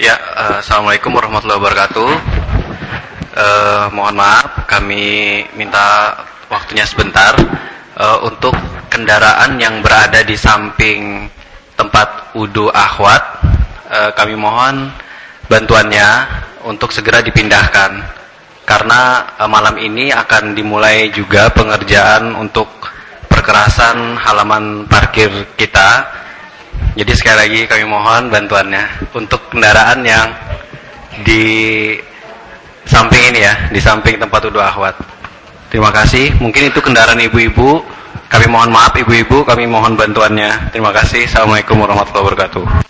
Ya, uh, Assalamualaikum warahmatullahi wabarakatuh. Uh, mohon maaf, kami minta waktunya sebentar uh, untuk kendaraan yang berada di samping tempat wudhu akhwat. Uh, kami mohon bantuannya untuk segera dipindahkan karena uh, malam ini akan dimulai juga pengerjaan untuk perkerasan halaman parkir kita jadi sekali lagi kami mohon bantuannya untuk kendaraan yang di samping ini ya, di samping tempat wudhu akhwat. Terima kasih. Mungkin itu kendaraan ibu-ibu. Kami mohon maaf ibu-ibu, kami mohon bantuannya. Terima kasih. Assalamualaikum warahmatullahi wabarakatuh.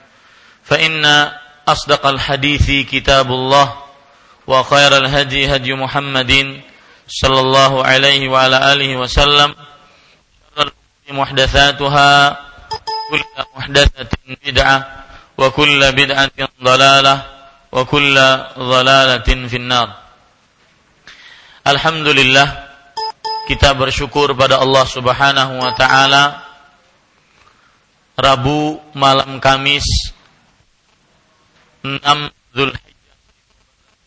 فإن أصدق الحديث كتاب الله وخير الهدي هدي محمد صلى الله عليه وعلى آله وسلم محدثاتها كل محدثة بدعة وكل بدعة ضلالة وكل ضلالة في النار Alhamdulillah kita bersyukur pada Allah Subhanahu wa taala Rabu malam Kamis 6 Zulhijjah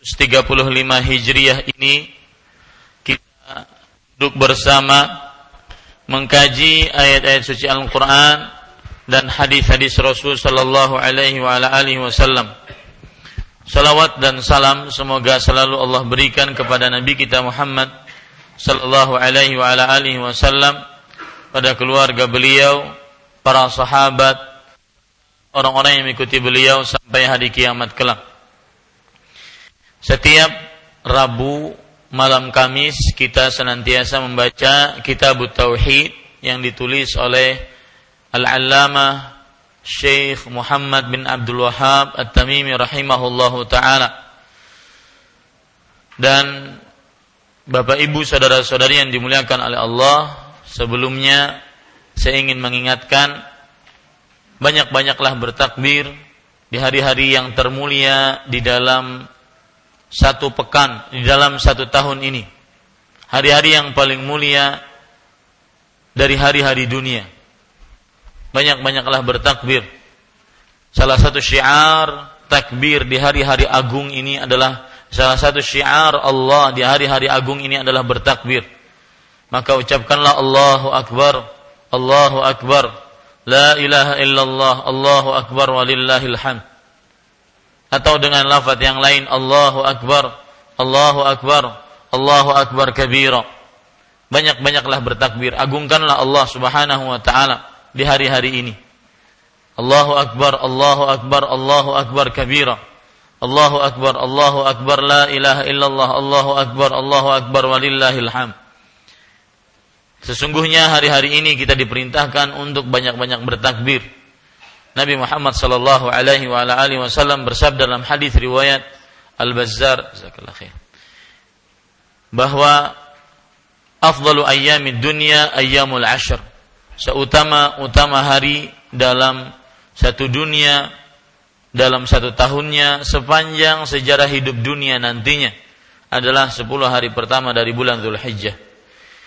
35 Hijriah ini kita duduk bersama mengkaji ayat-ayat suci Al-Quran dan hadis-hadis Rasul sallallahu alaihi wa ala alihi wasallam. Salawat dan salam semoga selalu Allah berikan kepada Nabi kita Muhammad sallallahu alaihi wa ala alihi wasallam pada keluarga beliau, para sahabat, orang-orang yang mengikuti beliau sampai hari kiamat kelak. Setiap Rabu malam Kamis kita senantiasa membaca Kitab Tauhid yang ditulis oleh Al-Allamah Syekh Muhammad bin Abdul Wahab At-Tamimi rahimahullahu taala. Dan Bapak Ibu saudara-saudari yang dimuliakan oleh Allah, sebelumnya saya ingin mengingatkan banyak-banyaklah bertakbir di hari-hari yang termulia di dalam satu pekan, di dalam satu tahun ini. Hari-hari yang paling mulia dari hari-hari dunia banyak-banyaklah bertakbir. Salah satu syiar takbir di hari-hari agung ini adalah salah satu syiar Allah di hari-hari agung ini adalah bertakbir. Maka ucapkanlah Allahu Akbar, Allahu Akbar, La ilaha illallah, Allahu Akbar walillahil hamd. Atau dengan lafaz yang lain Allahu Akbar, Allahu Akbar, Allahu Akbar kabira. Banyak-banyaklah bertakbir, agungkanlah Allah Subhanahu wa taala di hari-hari ini. Allahu Akbar, Allahu Akbar, Allahu Akbar kabira. Allahu Akbar, Allahu Akbar, la ilaha illallah, Allahu Akbar, Allahu Akbar, walillahil ham. Sesungguhnya hari-hari ini kita diperintahkan untuk banyak-banyak bertakbir. Nabi Muhammad sallallahu alaihi wa alihi wasallam bersabda dalam hadis riwayat Al-Bazzar bahwa afdalu ayyamid dunya ayyamul ashr seutama-utama hari dalam satu dunia dalam satu tahunnya sepanjang sejarah hidup dunia nantinya adalah sepuluh hari pertama dari bulan Zulhijjah.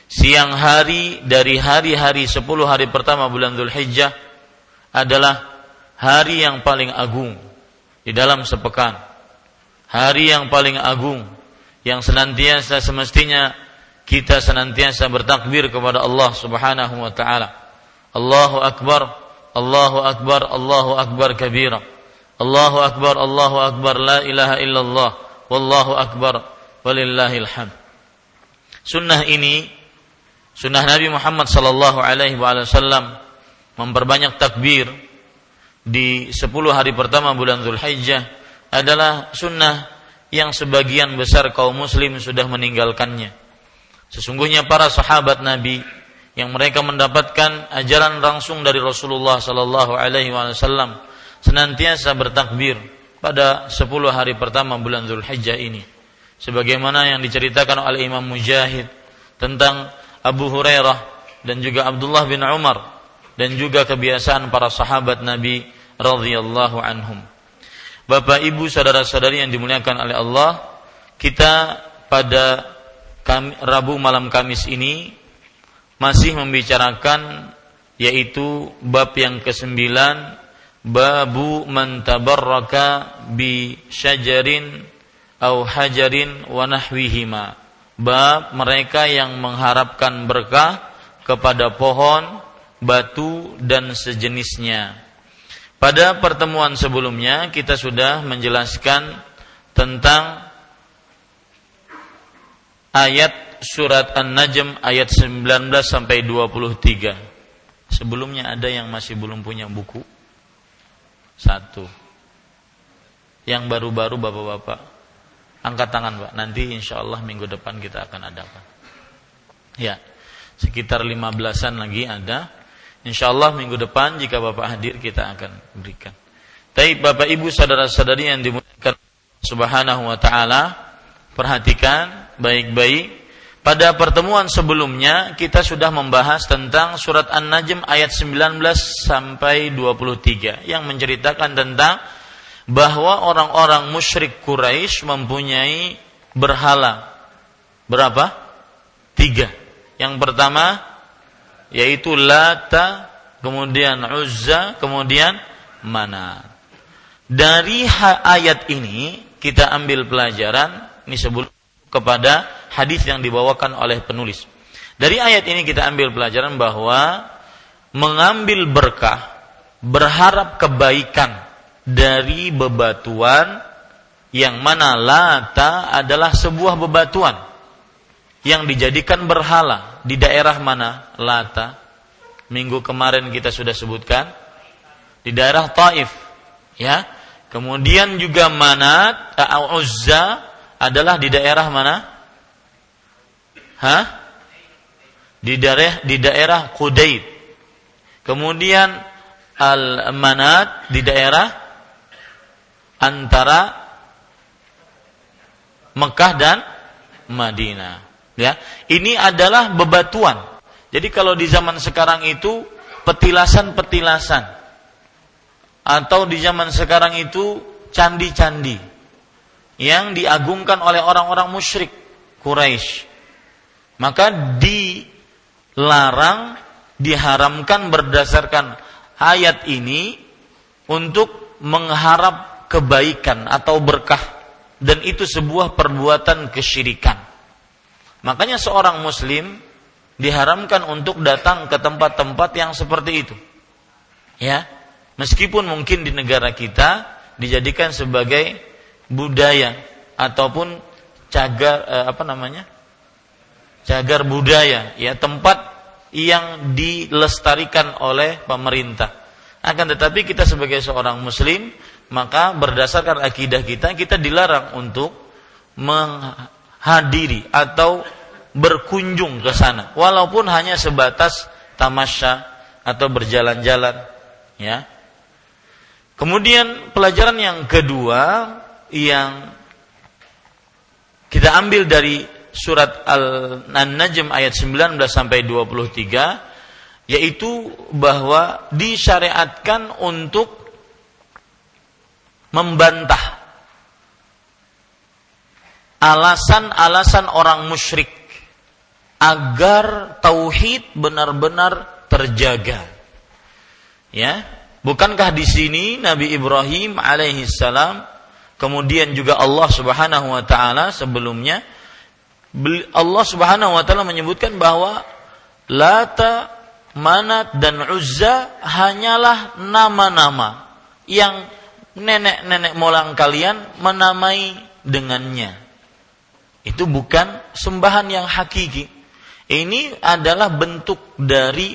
Siang hari dari hari-hari sepuluh hari pertama bulan Zulhijjah adalah hari yang paling agung di dalam sepekan. Hari yang paling agung yang senantiasa semestinya kita senantiasa bertakbir kepada Allah Subhanahu wa taala. Allahu akbar, Allahu akbar, Allahu akbar kabira. Allahu akbar, Allahu akbar, la ilaha illallah, wallahu akbar, walillahil hamd. Sunnah ini sunnah Nabi Muhammad sallallahu alaihi wasallam memperbanyak takbir di 10 hari pertama bulan Zulhijjah adalah sunnah yang sebagian besar kaum muslim sudah meninggalkannya Sesungguhnya para sahabat Nabi yang mereka mendapatkan ajaran langsung dari Rasulullah sallallahu alaihi wasallam senantiasa bertakbir pada 10 hari pertama bulan Zulhijjah ini. Sebagaimana yang diceritakan oleh Imam Mujahid tentang Abu Hurairah dan juga Abdullah bin Umar dan juga kebiasaan para sahabat Nabi radhiyallahu anhum. Bapak Ibu saudara-saudari yang dimuliakan oleh Allah, kita pada Rabu malam Kamis ini masih membicarakan yaitu bab yang kesembilan babu man tabarraka bi syajarin au hajarin wa nahwihima bab mereka yang mengharapkan berkah kepada pohon batu dan sejenisnya pada pertemuan sebelumnya kita sudah menjelaskan tentang ayat surat An-Najm ayat 19 sampai 23. Sebelumnya ada yang masih belum punya buku? Satu. Yang baru-baru Bapak-bapak angkat tangan, Pak. Nanti insya Allah minggu depan kita akan adakan. Ya, sekitar 15-an lagi ada. Insya Allah minggu depan jika Bapak hadir kita akan berikan. Tapi Bapak Ibu saudara-saudari yang dimuliakan Subhanahu wa taala, perhatikan baik-baik. Pada pertemuan sebelumnya kita sudah membahas tentang surat An-Najm ayat 19 sampai 23 yang menceritakan tentang bahwa orang-orang musyrik Quraisy mempunyai berhala. Berapa? Tiga. Yang pertama yaitu Lata, kemudian Uzza, kemudian Mana. Dari ayat ini kita ambil pelajaran ini sebelum kepada hadis yang dibawakan oleh penulis. Dari ayat ini kita ambil pelajaran bahwa mengambil berkah berharap kebaikan dari bebatuan yang mana lata adalah sebuah bebatuan yang dijadikan berhala di daerah mana lata minggu kemarin kita sudah sebutkan di daerah Taif ya. Kemudian juga manat Uzza adalah di daerah mana? Hah? di daerah di daerah Qudaid kemudian al manat di daerah antara Mekah dan Madinah. Ya ini adalah bebatuan. Jadi kalau di zaman sekarang itu petilasan-petilasan. Atau di zaman sekarang itu candi-candi. Yang diagungkan oleh orang-orang musyrik Quraisy. Maka dilarang diharamkan berdasarkan ayat ini untuk mengharap kebaikan atau berkah dan itu sebuah perbuatan kesyirikan. Makanya seorang muslim diharamkan untuk datang ke tempat-tempat yang seperti itu. Ya. Meskipun mungkin di negara kita dijadikan sebagai budaya ataupun cagar eh, apa namanya? cagar budaya, ya tempat yang dilestarikan oleh pemerintah. Akan tetapi kita sebagai seorang muslim, maka berdasarkan akidah kita, kita dilarang untuk menghadiri atau berkunjung ke sana, walaupun hanya sebatas tamasya atau berjalan-jalan, ya. Kemudian pelajaran yang kedua yang kita ambil dari surat Al-Najm ayat 19 sampai 23 yaitu bahwa disyariatkan untuk membantah alasan-alasan orang musyrik agar tauhid benar-benar terjaga. Ya, bukankah di sini Nabi Ibrahim alaihissalam kemudian juga Allah Subhanahu wa taala sebelumnya Allah Subhanahu wa taala menyebutkan bahwa Lata, Manat dan Uzza hanyalah nama-nama yang nenek-nenek molang kalian menamai dengannya. Itu bukan sembahan yang hakiki. Ini adalah bentuk dari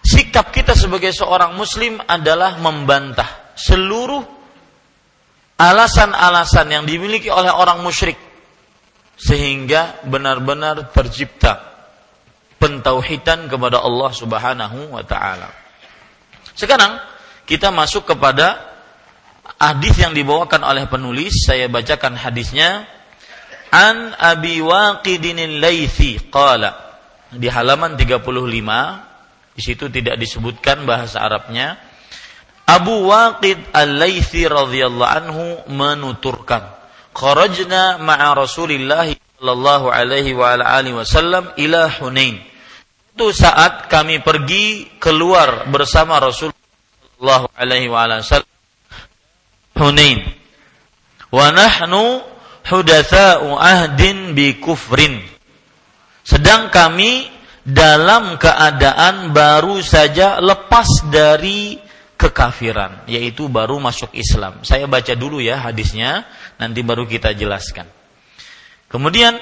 sikap kita sebagai seorang muslim adalah membantah seluruh alasan-alasan yang dimiliki oleh orang musyrik sehingga benar-benar tercipta pentauhidan kepada Allah Subhanahu wa taala. Sekarang kita masuk kepada hadis yang dibawakan oleh penulis, saya bacakan hadisnya. An Abi Waqidin Laitsi qala di halaman 35 di situ tidak disebutkan bahasa Arabnya. Abu Waqid Al-Laitsi radhiyallahu anhu menuturkan kharajna ma'a Rasulillah sallallahu alaihi wa alihi wasallam ila Hunain. Itu saat kami pergi keluar bersama Rasulullah sallallahu alaihi wa ala wasallam Hunain. Wa nahnu hudatsa'u ahdin bi kufrin. Sedang kami dalam keadaan baru saja lepas dari kekafiran, yaitu baru masuk Islam. Saya baca dulu ya hadisnya nanti baru kita jelaskan. Kemudian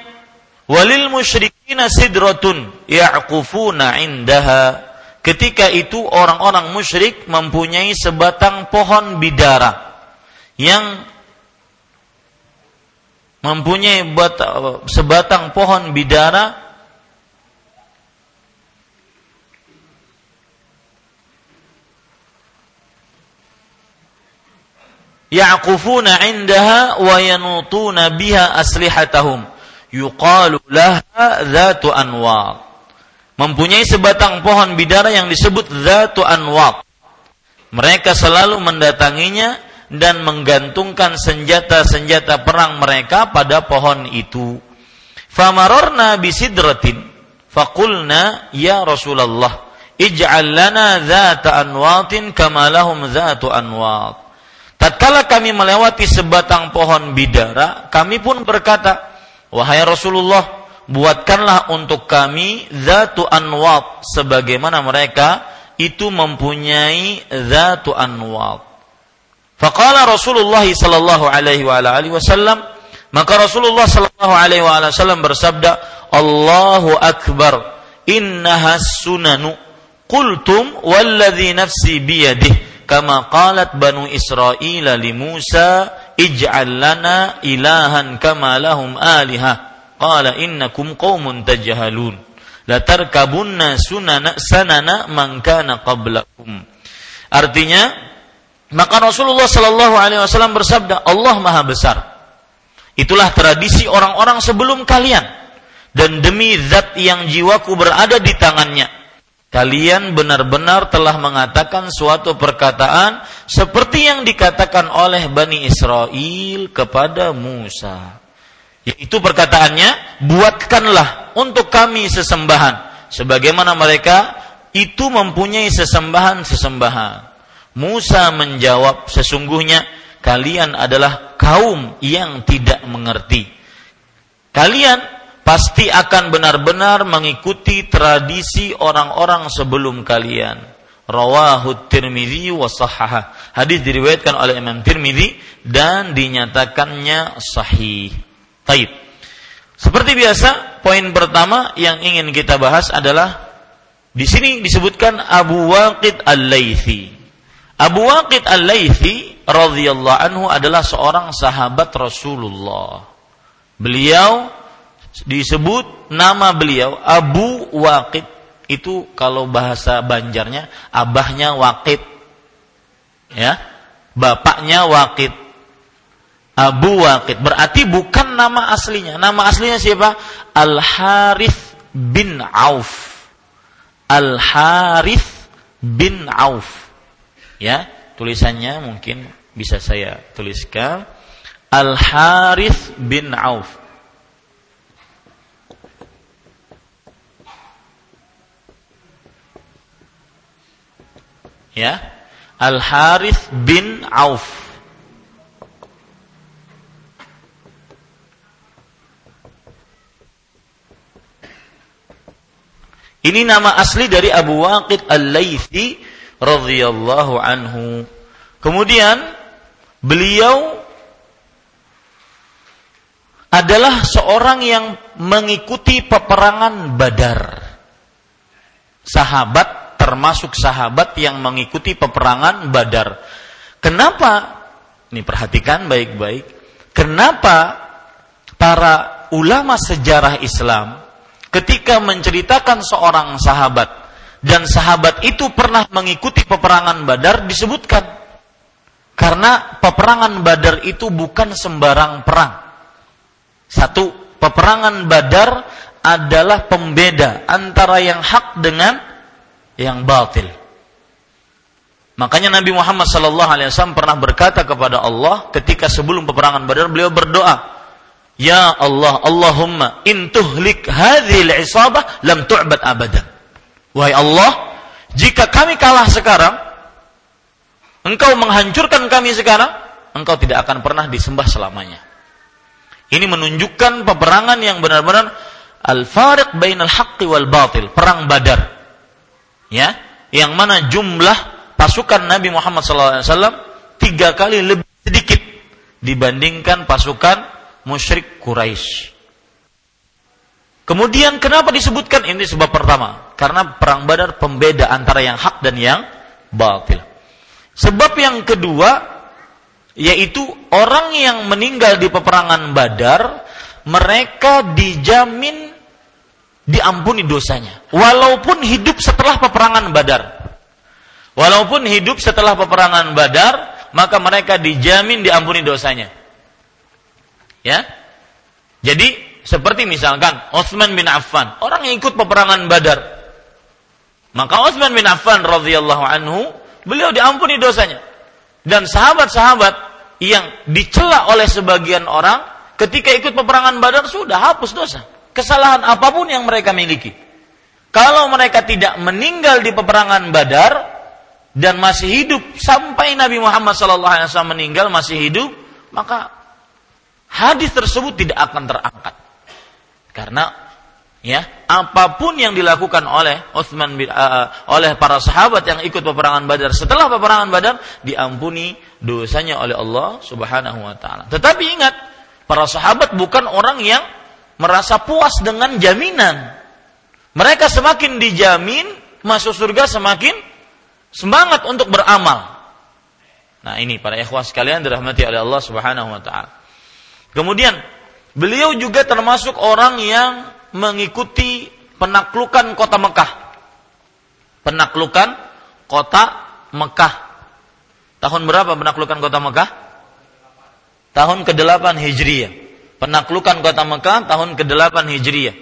walil musyrikina sidratun ya'kufuna indaha. Ketika itu orang-orang musyrik mempunyai sebatang pohon bidara yang mempunyai sebatang pohon bidara ya'qufuna 'indaha wa yanutuna biha aslihatahum. Yuqalu laha dzatu anwar mempunyai sebatang pohon bidara yang disebut dzatu anwar mereka selalu mendatanginya dan menggantungkan senjata-senjata perang mereka pada pohon itu. Famarorna bisidratin faqulna ya Rasulullah ij'al lana dzata anwatin kama dzatu anwat Tatkala kami melewati sebatang pohon bidara, kami pun berkata, "Wahai Rasulullah, buatkanlah untuk kami zatu anwat sebagaimana mereka itu mempunyai zatu anwat. Faqala Rasulullah sallallahu alaihi wa alihi wasallam maka Rasulullah sallallahu alaihi wasallam bersabda Allahu akbar innaha sunanu qultum walladhi nafsi biyadihi kama qalat banu Israel li Musa ij'al lana ilahan kama lahum aliha qala innakum qaumun tajhalun la tarkabunna sunana sanana man kana qablakum artinya maka Rasulullah Shallallahu Alaihi Wasallam bersabda, Allah Maha Besar. Itulah tradisi orang-orang sebelum kalian. Dan demi zat yang jiwaku berada di tangannya. Kalian benar-benar telah mengatakan suatu perkataan seperti yang dikatakan oleh Bani Israel kepada Musa. Yaitu perkataannya, buatkanlah untuk kami sesembahan. Sebagaimana mereka itu mempunyai sesembahan-sesembahan. Musa menjawab, sesungguhnya kalian adalah kaum yang tidak mengerti. Kalian pasti akan benar-benar mengikuti tradisi orang-orang sebelum kalian. Rawahu Tirmidzi wa. Hadis diriwayatkan oleh Imam Tirmidzi dan dinyatakannya sahih. Taib. Seperti biasa, poin pertama yang ingin kita bahas adalah di sini disebutkan Abu Waqid Al-Laitsi. Abu Waqid Al-Laythi radhiyallahu anhu adalah seorang sahabat Rasulullah. Beliau disebut nama beliau Abu Waqid itu kalau bahasa Banjarnya abahnya Waqid. Ya. Bapaknya Waqid. Abu Waqid berarti bukan nama aslinya. Nama aslinya siapa? Al Harith bin Auf. Al Harith bin Auf Ya, tulisannya mungkin bisa saya tuliskan Al Harith bin Auf. Ya, Al Harith bin Auf. Ini nama asli dari Abu Waqid Al-Laythi radhiyallahu anhu. Kemudian beliau adalah seorang yang mengikuti peperangan Badar. Sahabat termasuk sahabat yang mengikuti peperangan Badar. Kenapa? Ini perhatikan baik-baik. Kenapa para ulama sejarah Islam ketika menceritakan seorang sahabat dan sahabat itu pernah mengikuti peperangan Badar disebutkan karena peperangan Badar itu bukan sembarang perang. Satu, peperangan Badar adalah pembeda antara yang hak dengan yang batil. Makanya Nabi Muhammad SAW pernah berkata kepada Allah ketika sebelum peperangan Badar beliau berdoa, Ya Allah, Allahumma intuhlik hadhil isabah lam tu'bad abadan. Wahai Allah, jika kami kalah sekarang, engkau menghancurkan kami sekarang, engkau tidak akan pernah disembah selamanya. Ini menunjukkan peperangan yang benar-benar al-fariq bainal haqqi wal batil, perang Badar. Ya, yang mana jumlah pasukan Nabi Muhammad SAW tiga kali lebih sedikit dibandingkan pasukan musyrik Quraisy. Kemudian kenapa disebutkan ini sebab pertama? Karena perang Badar pembeda antara yang hak dan yang batil. Sebab yang kedua yaitu orang yang meninggal di peperangan Badar mereka dijamin diampuni dosanya walaupun hidup setelah peperangan Badar. Walaupun hidup setelah peperangan Badar, maka mereka dijamin diampuni dosanya. Ya. Jadi seperti misalkan Utsman bin Affan, orang yang ikut peperangan Badar. Maka Utsman bin Affan radhiyallahu anhu, beliau diampuni dosanya. Dan sahabat-sahabat yang dicela oleh sebagian orang ketika ikut peperangan Badar sudah hapus dosa. Kesalahan apa pun yang mereka miliki. Kalau mereka tidak meninggal di peperangan Badar dan masih hidup sampai Nabi Muhammad SAW meninggal masih hidup, maka hadis tersebut tidak akan terangkat. Karena ya apa pun yang dilakukan oleh Utsman uh, oleh para sahabat yang ikut peperangan Badar setelah peperangan Badar diampuni dosanya oleh Allah Subhanahu wa taala. Tetapi ingat, para sahabat bukan orang yang merasa puas dengan jaminan. Mereka semakin dijamin masuk surga semakin semangat untuk beramal. Nah, ini para ikhwah sekalian dirahmati oleh Allah Subhanahu wa taala. Kemudian beliau juga termasuk orang yang mengikuti penaklukan kota Mekah. Penaklukan kota Mekah. Tahun berapa penaklukan kota Mekah? Tahun ke-8 Hijriah. Penaklukan kota Mekah tahun ke-8 Hijriah.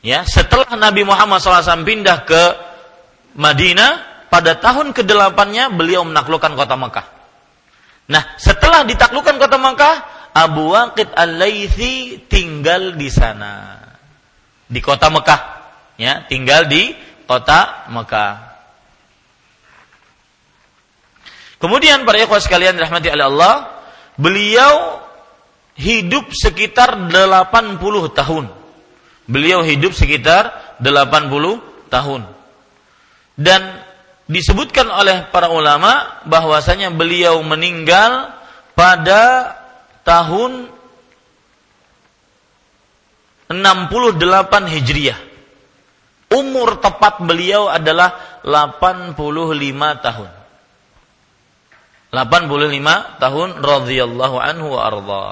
Ya, setelah Nabi Muhammad SAW pindah ke Madinah, pada tahun ke-8-nya beliau menaklukkan kota Mekah. Nah, setelah ditaklukkan kota Mekah, Abu Waqid Al-Laythi tinggal di sana di kota Mekah, ya, tinggal di kota Mekah. Kemudian para ikhwas sekalian rahmati oleh Allah, beliau hidup sekitar 80 tahun. Beliau hidup sekitar 80 tahun. Dan disebutkan oleh para ulama bahwasanya beliau meninggal pada tahun 68 Hijriah. Umur tepat beliau adalah 85 tahun. 85 tahun radhiyallahu anhu wa arda.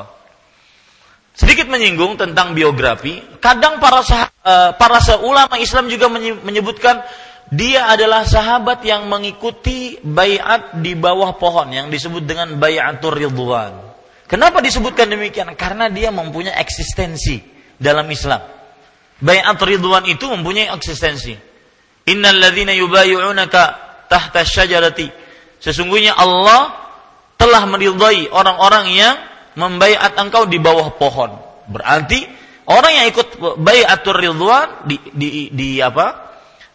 Sedikit menyinggung tentang biografi, kadang para sah, eh, para ulama Islam juga menyebutkan dia adalah sahabat yang mengikuti bayat di bawah pohon yang disebut dengan bayatur ridwan. Kenapa disebutkan demikian? Karena dia mempunyai eksistensi dalam Islam. Bayat ridwan itu mempunyai eksistensi. Innal ladzina yubayyi'unaka tahta syajarati. Sesungguhnya Allah telah meridhai orang-orang yang membaiat engkau di bawah pohon. Berarti orang yang ikut bayatul ridwan di, di, di apa?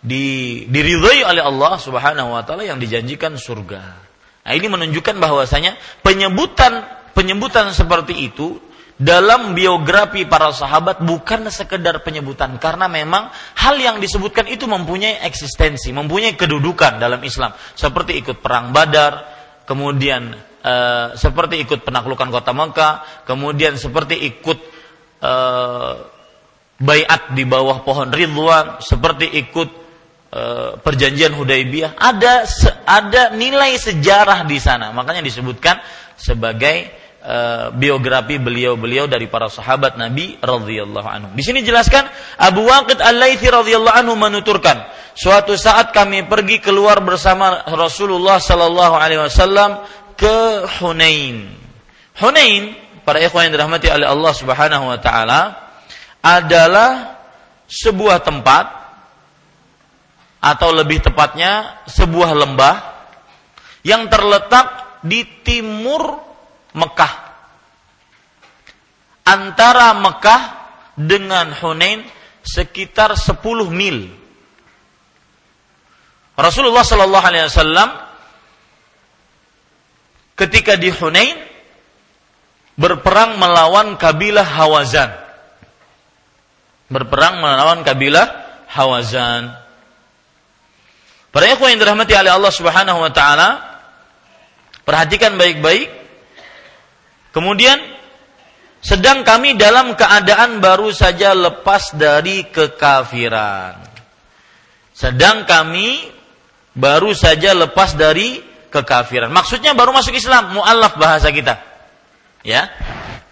Di, diridhai oleh Allah Subhanahu wa taala yang dijanjikan surga. Nah, ini menunjukkan bahwasanya penyebutan penyebutan seperti itu dalam biografi para sahabat bukan sekedar penyebutan karena memang hal yang disebutkan itu mempunyai eksistensi, mempunyai kedudukan dalam Islam. Seperti ikut perang Badar, kemudian e, seperti ikut penaklukan kota Mekah, kemudian seperti ikut e, bayat di bawah pohon Ridwan, seperti ikut e, perjanjian Hudaybiyah, ada ada nilai sejarah di sana, makanya disebutkan sebagai Eh, biografi beliau-beliau dari para sahabat Nabi radhiyallahu anhu. Di sini jelaskan Abu Waqid Al-Laitsi radhiyallahu anhu menuturkan, suatu saat kami pergi keluar bersama Rasulullah sallallahu alaihi wasallam ke Hunain. Hunain, para ikhwan yang dirahmati oleh Allah Subhanahu wa taala, adalah sebuah tempat atau lebih tepatnya sebuah lembah yang terletak di timur Mekah. Antara Mekah dengan Hunain sekitar 10 mil. Rasulullah Shallallahu Alaihi Wasallam ketika di Hunain berperang melawan kabilah Hawazan. Berperang melawan kabilah Hawazan. Para ikhwan yang dirahmati oleh Allah Subhanahu wa taala, perhatikan baik-baik Kemudian sedang kami dalam keadaan baru saja lepas dari kekafiran. Sedang kami baru saja lepas dari kekafiran. Maksudnya baru masuk Islam, mu'allaf bahasa kita. Ya.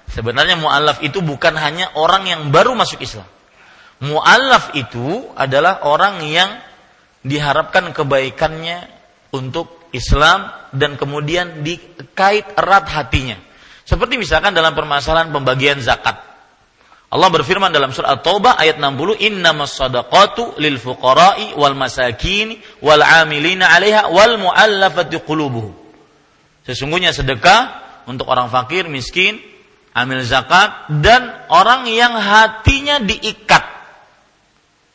Sebenarnya mu'allaf itu bukan hanya orang yang baru masuk Islam. Mu'allaf itu adalah orang yang diharapkan kebaikannya untuk Islam dan kemudian dikait erat hatinya seperti misalkan dalam permasalahan pembagian zakat. Allah berfirman dalam surah At-Taubah ayat 60, "Innamas shadaqatu lil fuqara'i wal masakin wal 'amilina 'alaiha wal mu'allafati qulubuhum." Sesungguhnya sedekah untuk orang fakir, miskin, amil zakat dan orang yang hatinya diikat.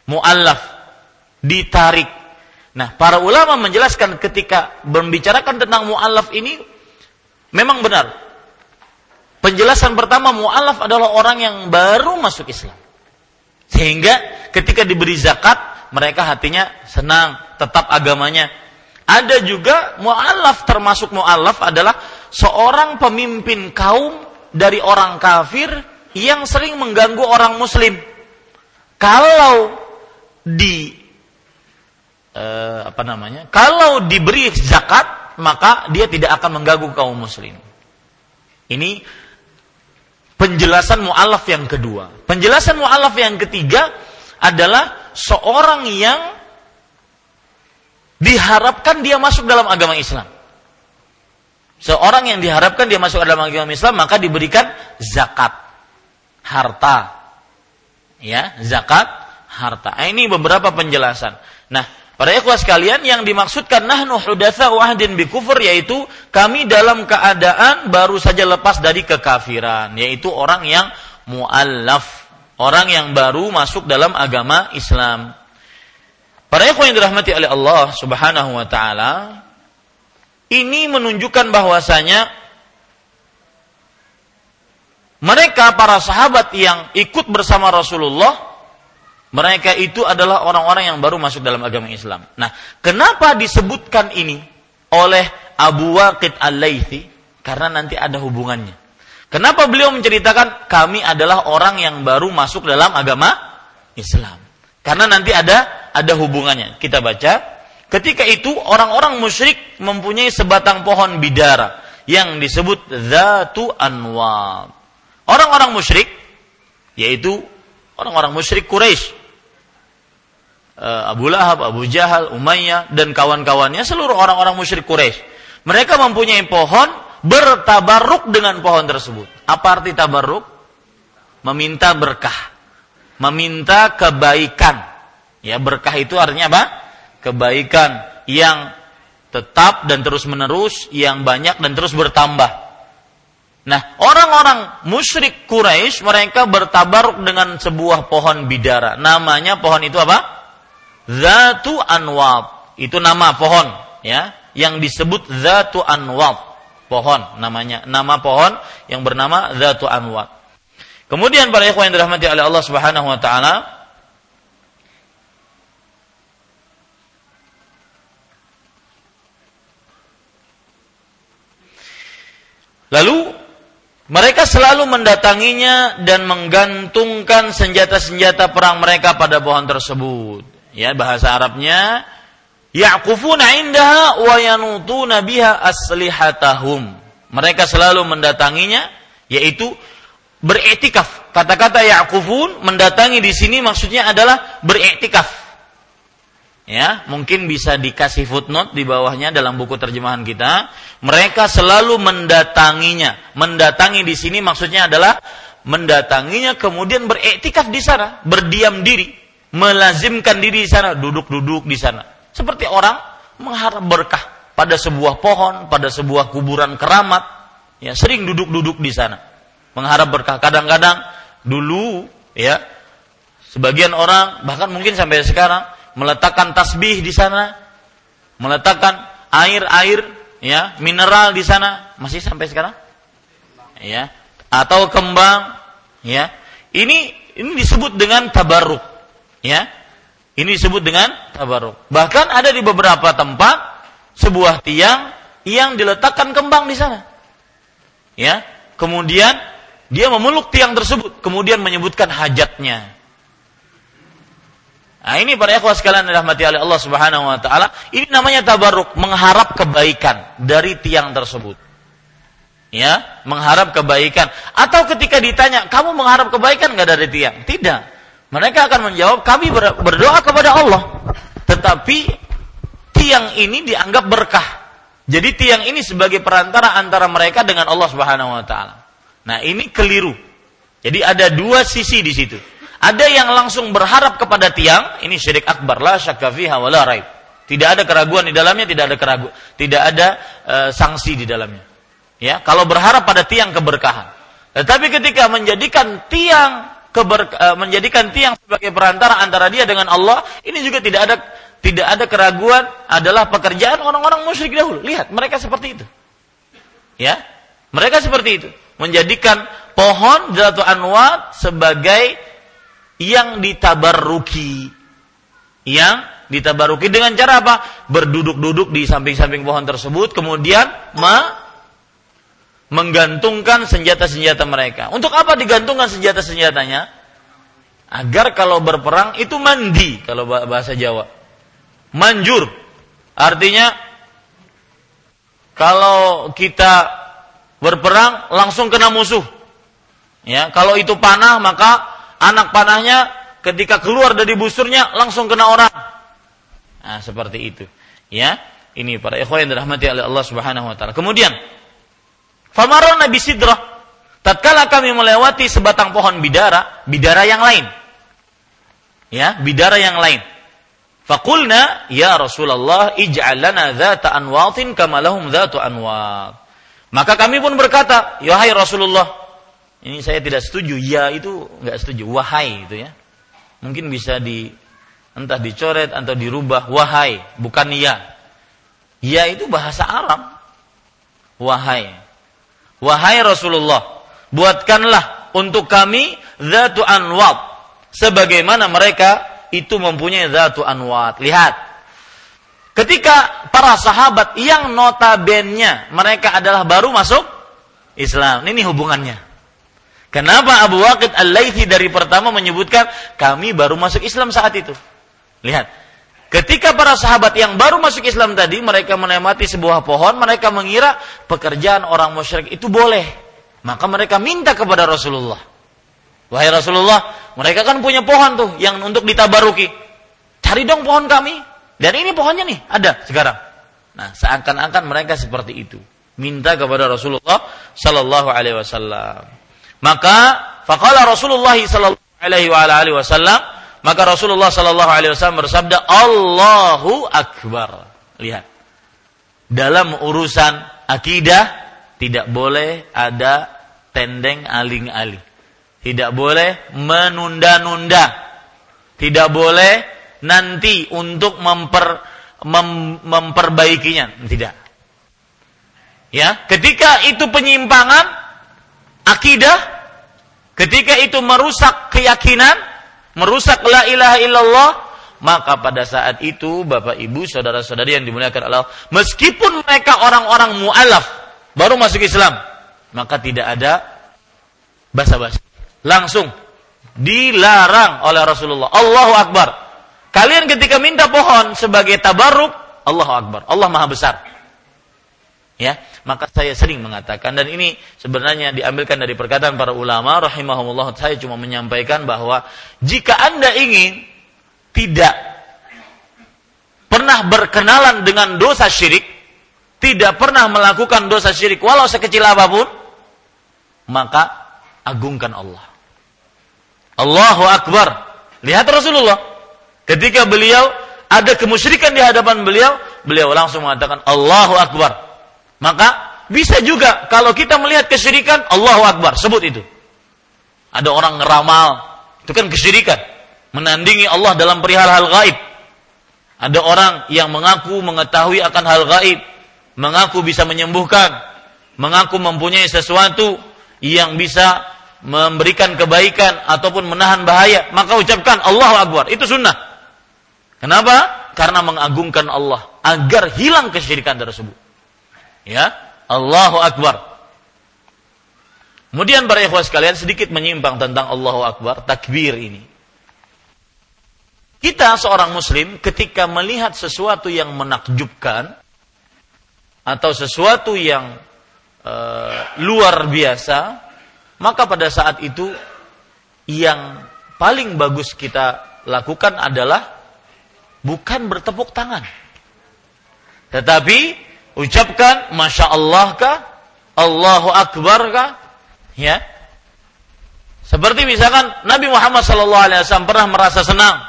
Mu'allaf, ditarik. Nah, para ulama menjelaskan ketika membicarakan tentang mu'allaf ini memang benar Penjelasan pertama mu'alaf adalah orang yang baru masuk Islam. Sehingga ketika diberi zakat, mereka hatinya senang, tetap agamanya. Ada juga mu'alaf, termasuk mu'alaf adalah seorang pemimpin kaum dari orang kafir yang sering mengganggu orang muslim. Kalau di eh, apa namanya? Kalau diberi zakat, maka dia tidak akan mengganggu kaum muslim. Ini penjelasan mu'alaf yang kedua. Penjelasan mu'alaf yang ketiga adalah seorang yang diharapkan dia masuk dalam agama Islam. Seorang yang diharapkan dia masuk dalam agama Islam maka diberikan zakat harta. Ya, zakat harta. Ini beberapa penjelasan. Nah, Para ikhwas sekalian yang dimaksudkan nahnu hudatsa wahdin bi kufur yaitu kami dalam keadaan baru saja lepas dari kekafiran yaitu orang yang muallaf, orang yang baru masuk dalam agama Islam. Para ikhwan yang dirahmati oleh Allah Subhanahu wa taala ini menunjukkan bahwasanya mereka para sahabat yang ikut bersama Rasulullah mereka itu adalah orang-orang yang baru masuk dalam agama Islam. Nah, kenapa disebutkan ini oleh Abu Waqid Al-Laythi? Karena nanti ada hubungannya. Kenapa beliau menceritakan kami adalah orang yang baru masuk dalam agama Islam? Karena nanti ada ada hubungannya. Kita baca, ketika itu orang-orang musyrik mempunyai sebatang pohon bidara yang disebut Zatu Anwar. Orang-orang musyrik yaitu orang-orang musyrik Quraisy Abu Lahab, Abu Jahal, Umayyah dan kawan-kawannya seluruh orang-orang musyrik Quraisy. Mereka mempunyai pohon bertabaruk dengan pohon tersebut. Apa arti tabaruk? Meminta berkah. Meminta kebaikan. Ya, berkah itu artinya apa? Kebaikan yang tetap dan terus-menerus, yang banyak dan terus bertambah. Nah, orang-orang musyrik Quraisy mereka bertabaruk dengan sebuah pohon bidara. Namanya pohon itu apa? Zatu Anwab. Itu nama pohon ya yang disebut Zatu Anwab. Pohon namanya, nama pohon yang bernama Zatu Anwab. Kemudian para ikhwan yang dirahmati oleh Allah Subhanahu wa taala Lalu mereka selalu mendatanginya dan menggantungkan senjata-senjata perang mereka pada pohon tersebut ya bahasa Arabnya yaqufuna indaha wa yanutuna aslihatahum. Mereka selalu mendatanginya yaitu beriktikaf. Kata-kata yaqufun mendatangi di sini maksudnya adalah beriktikaf. Ya, mungkin bisa dikasih footnote di bawahnya dalam buku terjemahan kita. Mereka selalu mendatanginya. Mendatangi di sini maksudnya adalah mendatanginya kemudian beriktikaf di sana, berdiam diri melazimkan diri di sana, duduk-duduk di sana. Seperti orang mengharap berkah pada sebuah pohon, pada sebuah kuburan keramat, ya sering duduk-duduk di sana. Mengharap berkah. Kadang-kadang dulu ya sebagian orang bahkan mungkin sampai sekarang meletakkan tasbih di sana, meletakkan air-air ya, mineral di sana, masih sampai sekarang? Ya. Atau kembang ya. Ini ini disebut dengan tabarruk Ya. Ini disebut dengan tabaruk. Bahkan ada di beberapa tempat sebuah tiang yang diletakkan kembang di sana. Ya. Kemudian dia memeluk tiang tersebut, kemudian menyebutkan hajatnya. Nah, ini para ikhwah sekalian rahmati oleh Allah Subhanahu wa taala, ini namanya tabaruk, mengharap kebaikan dari tiang tersebut. Ya, mengharap kebaikan. Atau ketika ditanya, "Kamu mengharap kebaikan nggak dari tiang?" Tidak. Mereka akan menjawab, kami berdoa kepada Allah. Tetapi tiang ini dianggap berkah. Jadi tiang ini sebagai perantara antara mereka dengan Allah Subhanahu wa taala. Nah, ini keliru. Jadi ada dua sisi di situ. Ada yang langsung berharap kepada tiang, ini syirik akbar, la syakka fiha raib. Tidak ada keraguan di dalamnya, tidak ada keraguan, tidak ada e, sanksi di dalamnya. Ya, kalau berharap pada tiang keberkahan. Tetapi ketika menjadikan tiang keber, uh, menjadikan tiang sebagai perantara antara dia dengan Allah, ini juga tidak ada tidak ada keraguan adalah pekerjaan orang-orang musyrik dahulu. Lihat, mereka seperti itu. Ya. Mereka seperti itu, menjadikan pohon Zatu Anwar sebagai yang ditabarruki. Yang ditabarruki dengan cara apa? Berduduk-duduk di samping-samping pohon tersebut, kemudian ma menggantungkan senjata-senjata mereka. Untuk apa digantungkan senjata-senjatanya? Agar kalau berperang itu mandi kalau bahasa Jawa. Manjur. Artinya kalau kita berperang langsung kena musuh. Ya, kalau itu panah maka anak panahnya ketika keluar dari busurnya langsung kena orang. Nah, seperti itu. Ya, ini para ikhwan yang dirahmati oleh Allah Subhanahu wa taala. Kemudian Famaron Nabi Sidrah. Tatkala kami melewati sebatang pohon bidara, bidara yang lain. Ya, bidara yang lain. Fakulna, ya Rasulullah, ij'al lana dhata anwatin kama lahum dhatu anwat. Maka kami pun berkata, ya hai Rasulullah, ini saya tidak setuju. Ya itu nggak setuju. Wahai itu ya. Mungkin bisa di entah dicoret atau dirubah. Wahai, bukan ya. Ya itu bahasa Arab. Wahai. Wahai Rasulullah, buatkanlah untuk kami zatu anwat sebagaimana mereka itu mempunyai zatu anwat. Lihat. Ketika para sahabat yang notabene mereka adalah baru masuk Islam. Ini hubungannya. Kenapa Abu Waqid Al-Laythi dari pertama menyebutkan kami baru masuk Islam saat itu? Lihat. Ketika para sahabat yang baru masuk Islam tadi, mereka menemati sebuah pohon, mereka mengira pekerjaan orang musyrik itu boleh. Maka mereka minta kepada Rasulullah. Wahai Rasulullah, mereka kan punya pohon tuh yang untuk ditabaruki. Cari dong pohon kami. Dan ini pohonnya nih, ada sekarang. Nah, seakan-akan mereka seperti itu. Minta kepada Rasulullah sallallahu alaihi wasallam. Maka faqala Rasulullah sallallahu alaihi wasallam maka Rasulullah Shallallahu Alaihi Wasallam bersabda, Allahu Akbar. Lihat, dalam urusan akidah tidak boleh ada tendeng aling-aling. Tidak boleh menunda-nunda. Tidak boleh nanti untuk memper, mem, memperbaikinya. Tidak. Ya, ketika itu penyimpangan akidah, ketika itu merusak keyakinan, merusak la ilaha illallah, maka pada saat itu Bapak Ibu, saudara-saudari yang dimuliakan Allah, meskipun mereka orang-orang mualaf baru masuk Islam, maka tidak ada basa-basi. Langsung dilarang oleh Rasulullah. Allahu Akbar. Kalian ketika minta pohon sebagai tabarruk, Allahu Akbar. Allah Maha Besar. Ya, maka saya sering mengatakan dan ini sebenarnya diambilkan dari perkataan para ulama rahimahumullah saya cuma menyampaikan bahwa jika Anda ingin tidak pernah berkenalan dengan dosa syirik, tidak pernah melakukan dosa syirik walau sekecil apa pun, maka agungkan Allah. Allahu Akbar. Lihat Rasulullah. Ketika beliau ada kemusyrikan di hadapan beliau, beliau langsung mengatakan Allahu Akbar. Maka bisa juga kalau kita melihat kesyirikan, Allahu Akbar, sebut itu. Ada orang ngeramal, itu kan kesyirikan. Menandingi Allah dalam perihal hal gaib. Ada orang yang mengaku mengetahui akan hal gaib, mengaku bisa menyembuhkan, mengaku mempunyai sesuatu yang bisa memberikan kebaikan ataupun menahan bahaya, maka ucapkan Allahu Akbar. Itu sunnah. Kenapa? Karena mengagungkan Allah agar hilang kesyirikan tersebut. Ya, Allahu Akbar. Kemudian para ikhwas sekalian sedikit menyimpang tentang Allahu Akbar, takbir ini. Kita seorang muslim ketika melihat sesuatu yang menakjubkan atau sesuatu yang uh, luar biasa, maka pada saat itu yang paling bagus kita lakukan adalah bukan bertepuk tangan. Tetapi ucapkan masya Allah kah? Allahu Akbar kah? Ya. Seperti misalkan Nabi Muhammad SAW pernah merasa senang.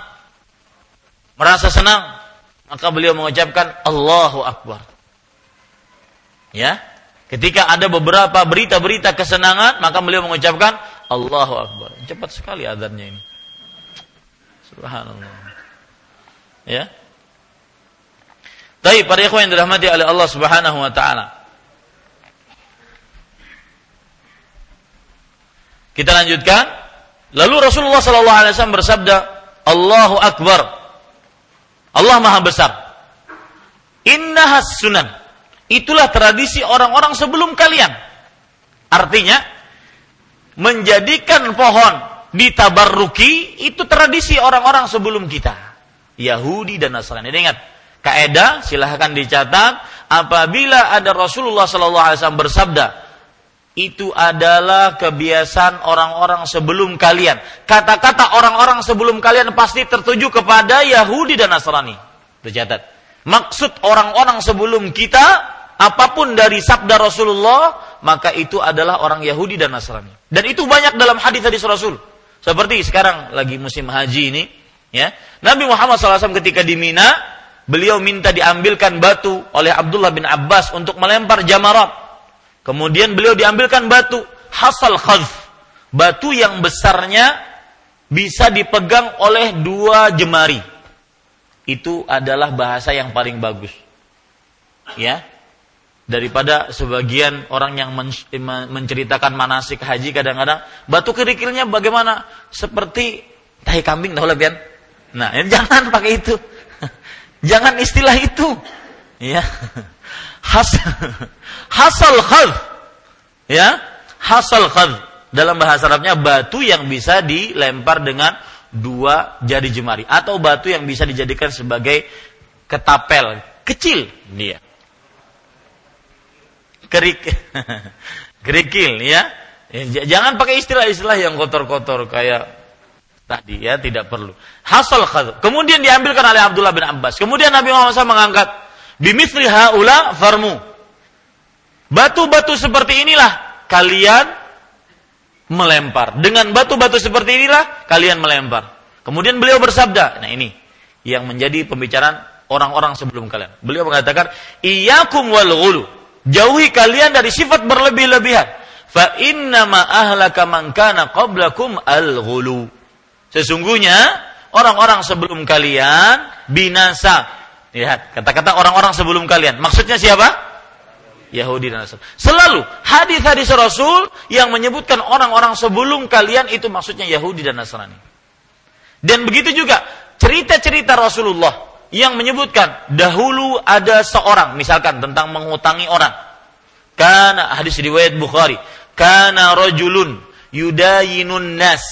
Merasa senang. Maka beliau mengucapkan Allahu Akbar. Ya. Ketika ada beberapa berita-berita kesenangan maka beliau mengucapkan Allahu Akbar. Cepat sekali adanya ini. Subhanallah. Ya tapi para ikhwan yang dirahmati oleh Allah Subhanahu wa taala. Kita lanjutkan. Lalu Rasulullah sallallahu alaihi wasallam bersabda, "Allahu akbar." Allah Maha besar. Innahas sunan. Itulah tradisi orang-orang sebelum kalian. Artinya menjadikan pohon ditabarruki itu tradisi orang-orang sebelum kita. Yahudi dan Nasrani. Ingat, kaidah silahkan dicatat apabila ada Rasulullah Sallallahu Alaihi Wasallam bersabda itu adalah kebiasaan orang-orang sebelum kalian. Kata-kata orang-orang sebelum kalian pasti tertuju kepada Yahudi dan Nasrani. Tercatat. Maksud orang-orang sebelum kita, apa pun dari sabda Rasulullah, maka itu adalah orang Yahudi dan Nasrani. Dan itu banyak dalam hadis-hadis Rasul. Seperti sekarang lagi musim haji ini, ya. Nabi Muhammad SAW ketika di Mina, beliau minta diambilkan batu oleh Abdullah bin Abbas untuk melempar jamarat Kemudian beliau diambilkan batu hasal khadf. Batu yang besarnya bisa dipegang oleh dua jemari. Itu adalah bahasa yang paling bagus. Ya. Daripada sebagian orang yang menceritakan manasik haji kadang-kadang batu kerikilnya bagaimana? Seperti tahi kambing tahu lebihan. Nah, ya jangan pakai itu. Jangan istilah itu. Ya. Has hasal khad ya. Hasal khad dalam bahasa Arabnya batu yang bisa dilempar dengan dua jari jemari. Atau batu yang bisa dijadikan sebagai ketapel. Kecil. Dia kerik kerikil. Ya. ya jangan pakai istilah-istilah yang kotor-kotor kayak tadi ya tidak perlu hasal kemudian diambilkan oleh Abdullah bin Abbas kemudian Nabi Muhammad SAW mengangkat Bimithli haula farmu. Batu-batu seperti inilah kalian melempar. Dengan batu-batu seperti inilah kalian melempar. Kemudian beliau bersabda, nah ini yang menjadi pembicaraan orang-orang sebelum kalian. Beliau mengatakan, "Iyyakum wal ghulu." Jauhi kalian dari sifat berlebih-lebihan. Fa inna ma ahlaka man kana qablakum al ghulu. Sesungguhnya orang-orang sebelum kalian binasa Lihat, kata-kata orang-orang sebelum kalian. Maksudnya siapa? Yahudi dan Nasrani. Selalu hadis-hadis Rasul yang menyebutkan orang-orang sebelum kalian itu maksudnya Yahudi dan Nasrani. Dan begitu juga cerita-cerita Rasulullah yang menyebutkan dahulu ada seorang misalkan tentang mengutangi orang. Karena hadis riwayat Bukhari, karena rojulun yudayinun nas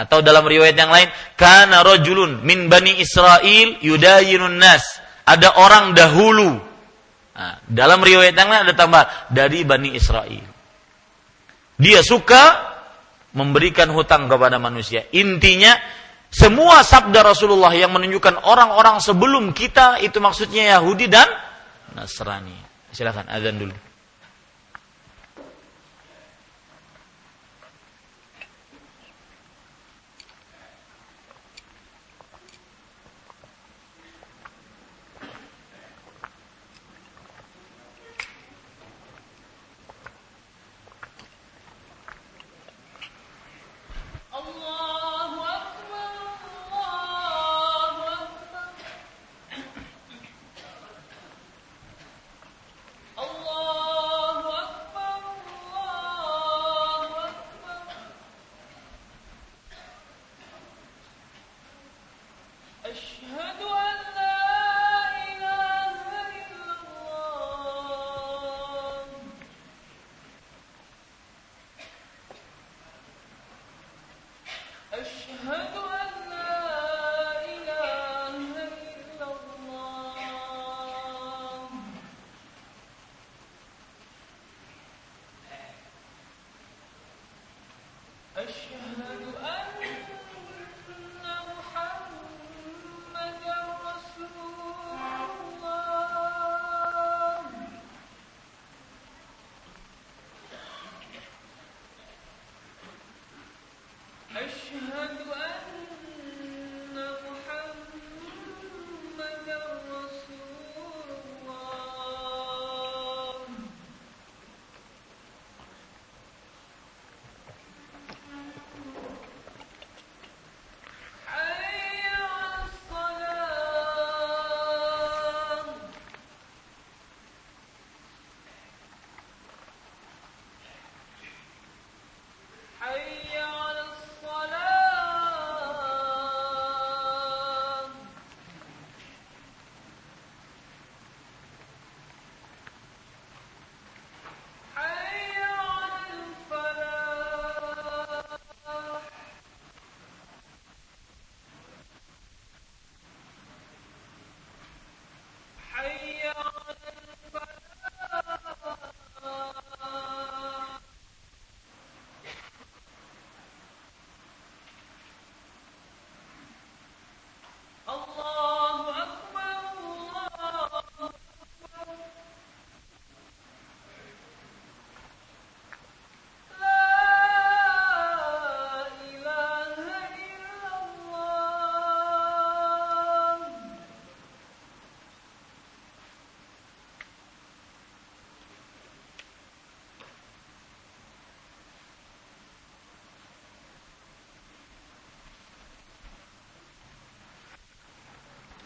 atau dalam riwayat yang lain, kana rajulun min bani Israel yudayinun nas. Ada orang dahulu. Nah, dalam riwayat yang lain ada tambah dari bani Israel. Dia suka memberikan hutang kepada manusia. Intinya semua sabda Rasulullah yang menunjukkan orang-orang sebelum kita itu maksudnya Yahudi dan Nasrani. Silakan azan dulu.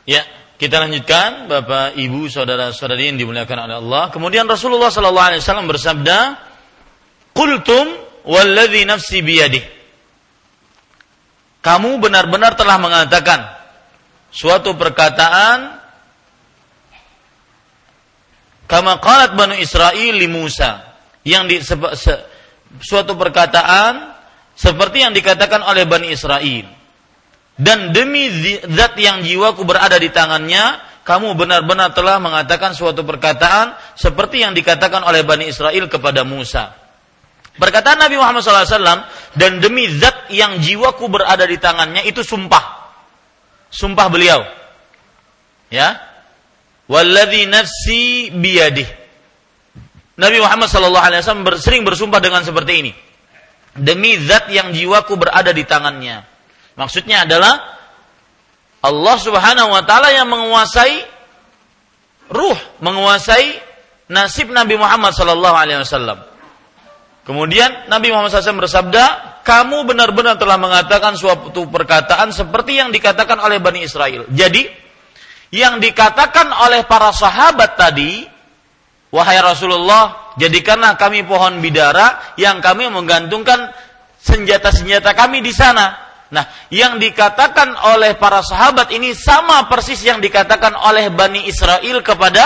Ya, kita lanjutkan Bapak, Ibu, saudara-saudari yang dimuliakan oleh Allah. Kemudian Rasulullah sallallahu alaihi wasallam bersabda, "Qultum walladzi nafsi biyadih." Kamu benar-benar telah mengatakan suatu perkataan kama qalat Banu Israel li Musa yang di se, suatu perkataan seperti yang dikatakan oleh Bani Israel dan demi zat yang jiwaku berada di tangannya, kamu benar-benar telah mengatakan suatu perkataan seperti yang dikatakan oleh Bani Israel kepada Musa. Perkataan Nabi Muhammad SAW, dan demi zat yang jiwaku berada di tangannya itu sumpah. Sumpah beliau. Ya. Walladhi nafsi biyadih. Nabi Muhammad SAW sering bersumpah dengan seperti ini. Demi zat yang jiwaku berada di tangannya Maksudnya adalah Allah Subhanahu wa taala yang menguasai ruh, menguasai nasib Nabi Muhammad sallallahu alaihi wasallam. Kemudian Nabi Muhammad SAW bersabda, kamu benar-benar telah mengatakan suatu perkataan seperti yang dikatakan oleh Bani Israel. Jadi, yang dikatakan oleh para sahabat tadi, wahai Rasulullah, jadikanlah kami pohon bidara yang kami menggantungkan senjata-senjata kami di sana. Nah, yang dikatakan oleh para sahabat ini sama persis yang dikatakan oleh Bani Israel kepada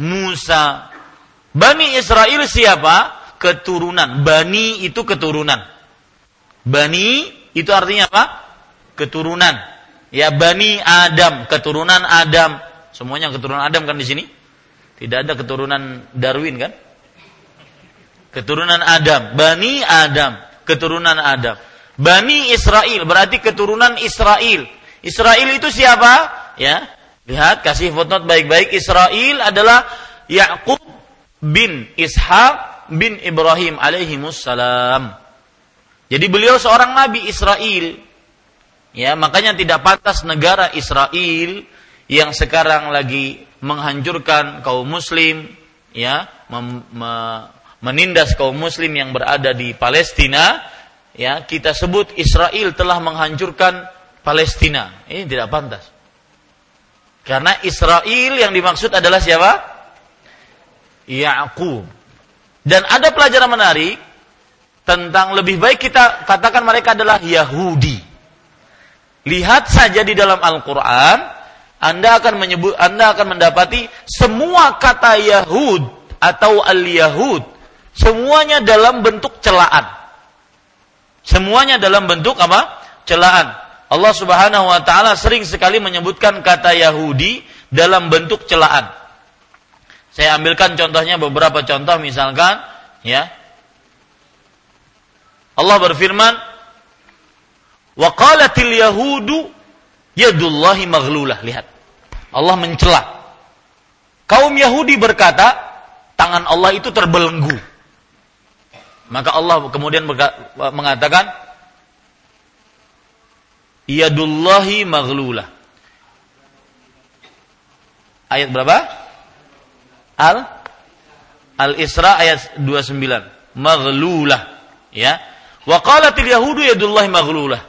Musa. Bani Israel siapa? Keturunan. Bani itu keturunan. Bani itu artinya apa? Keturunan. Ya, Bani Adam, keturunan Adam. Semuanya keturunan Adam kan di sini? Tidak ada keturunan Darwin kan? Keturunan Adam, Bani Adam, keturunan Adam. Bani Israel berarti keturunan Israel. Israel itu siapa? Ya, lihat kasih footnote baik-baik. Israel adalah Yakub bin Ishak bin Ibrahim alaihi salam. Jadi beliau seorang nabi Israel. Ya, makanya tidak pantas negara Israel yang sekarang lagi menghancurkan kaum muslim, ya, mem, me, menindas kaum muslim yang berada di Palestina, ya kita sebut Israel telah menghancurkan Palestina. Ini tidak pantas. Karena Israel yang dimaksud adalah siapa? Yakub. Dan ada pelajaran menarik tentang lebih baik kita katakan mereka adalah Yahudi. Lihat saja di dalam Al-Qur'an, Anda akan menyebut Anda akan mendapati semua kata Yahud atau Al-Yahud semuanya dalam bentuk celaan. Semuanya dalam bentuk apa? Celaan. Allah Subhanahu wa taala sering sekali menyebutkan kata Yahudi dalam bentuk celaan. Saya ambilkan contohnya beberapa contoh misalkan ya. Allah berfirman, "Wa qalatil yahudu yadullahi maghlulah." Lihat. Allah mencela. Kaum Yahudi berkata, tangan Allah itu terbelenggu. Maka Allah kemudian mengatakan Yadullahi maghlulah. Ayat berapa? Al Al-Isra ayat 29. Maghlulah, ya. Wa qalatil yahudu yadullahi maghlulah.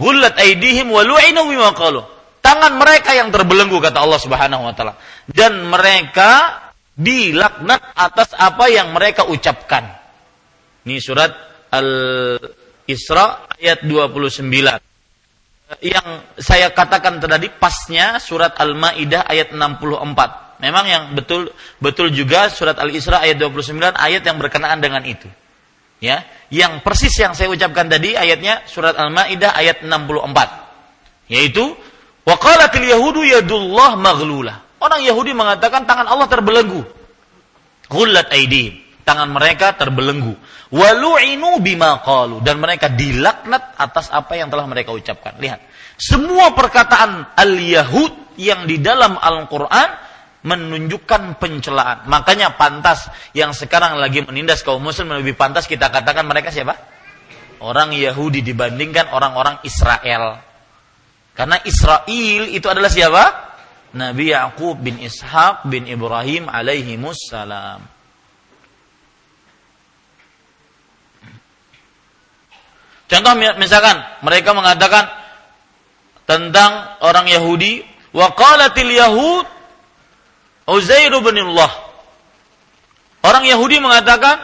Ghullat aydihim wa lu'inu bima qalu. Tangan mereka yang terbelenggu kata Allah Subhanahu wa taala. Dan mereka dilaknat atas apa yang mereka ucapkan. Ini surat Al-Isra ayat 29. Yang saya katakan tadi pasnya surat Al-Maidah ayat 64. Memang yang betul betul juga surat Al-Isra ayat 29 ayat yang berkenaan dengan itu. Ya, yang persis yang saya ucapkan tadi ayatnya surat Al-Maidah ayat 64. Yaitu waqalatil yahudu yadullah maghlulah. Orang Yahudi mengatakan tangan Allah terbelenggu. Ghullat aidihim. Tangan mereka terbelenggu walu'inu bima qalu dan mereka dilaknat atas apa yang telah mereka ucapkan. Lihat, semua perkataan al-yahud yang di dalam Al-Qur'an menunjukkan pencelaan. Makanya pantas yang sekarang lagi menindas kaum muslim lebih pantas kita katakan mereka siapa? Orang Yahudi dibandingkan orang-orang Israel. Karena Israel itu adalah siapa? Nabi Yakub bin Ishaq bin Ibrahim alaihi salam. Contoh misalkan mereka mengatakan tentang orang Yahudi wa qalatil yahud Uzair bin Allah. Orang Yahudi mengatakan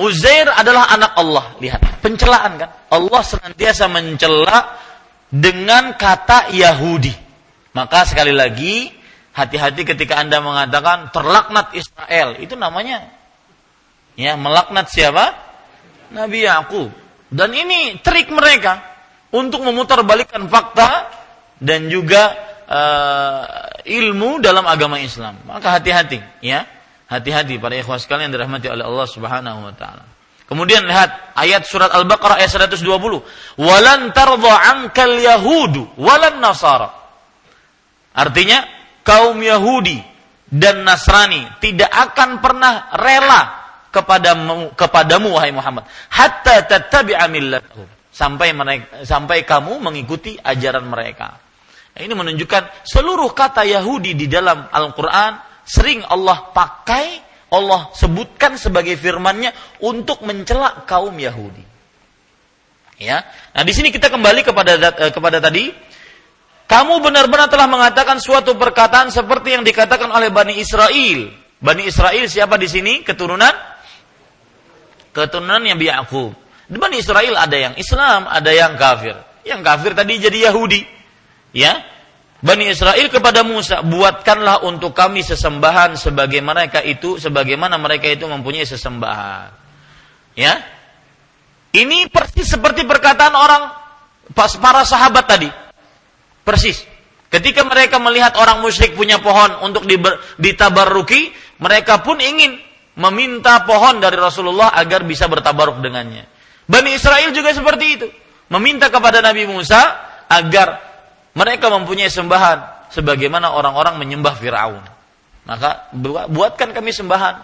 Uzair adalah anak Allah. Lihat, pencelaan kan? Allah senantiasa mencela dengan kata Yahudi. Maka sekali lagi, hati-hati ketika Anda mengatakan terlaknat Israel. Itu namanya ya melaknat siapa? Nabi Yakub. Dan ini trik mereka untuk memutarbalikkan fakta dan juga uh, ilmu dalam agama Islam. Maka hati-hati, ya Hati-hati para ikhwah sekalian yang dirahmati oleh Allah Subhanahu wa taala. Kemudian lihat ayat surat Al-Baqarah ayat 120. Walan tardha ankal yahudu walan nasara. Artinya kaum Yahudi dan Nasrani tidak akan pernah rela kepadamu kepadamu wahai Muhammad hatta tattabi'a millatahum sampai mereka sampai kamu mengikuti ajaran mereka. Ini menunjukkan seluruh kata Yahudi di dalam Al-Qur'an sering Allah pakai, Allah sebutkan sebagai firmannya untuk mencela kaum Yahudi. Ya. Nah, di sini kita kembali kepada eh, kepada tadi kamu benar-benar telah mengatakan suatu perkataan seperti yang dikatakan oleh Bani Israel. Bani Israel siapa di sini? Keturunan keturunan yang Yakub. Di Bani Israel ada yang Islam, ada yang kafir. Yang kafir tadi jadi Yahudi. Ya, Bani Israel kepada Musa, buatkanlah untuk kami sesembahan sebagaimana mereka itu, sebagaimana mereka itu mempunyai sesembahan. Ya, ini persis seperti perkataan orang para sahabat tadi. Persis. Ketika mereka melihat orang musyrik punya pohon untuk ditabarruki, mereka pun ingin meminta pohon dari Rasulullah agar bisa bertabaruk dengannya. Bani Israel juga seperti itu. Meminta kepada Nabi Musa agar mereka mempunyai sembahan sebagaimana orang-orang menyembah Firaun. Maka buatkan kami sembahan.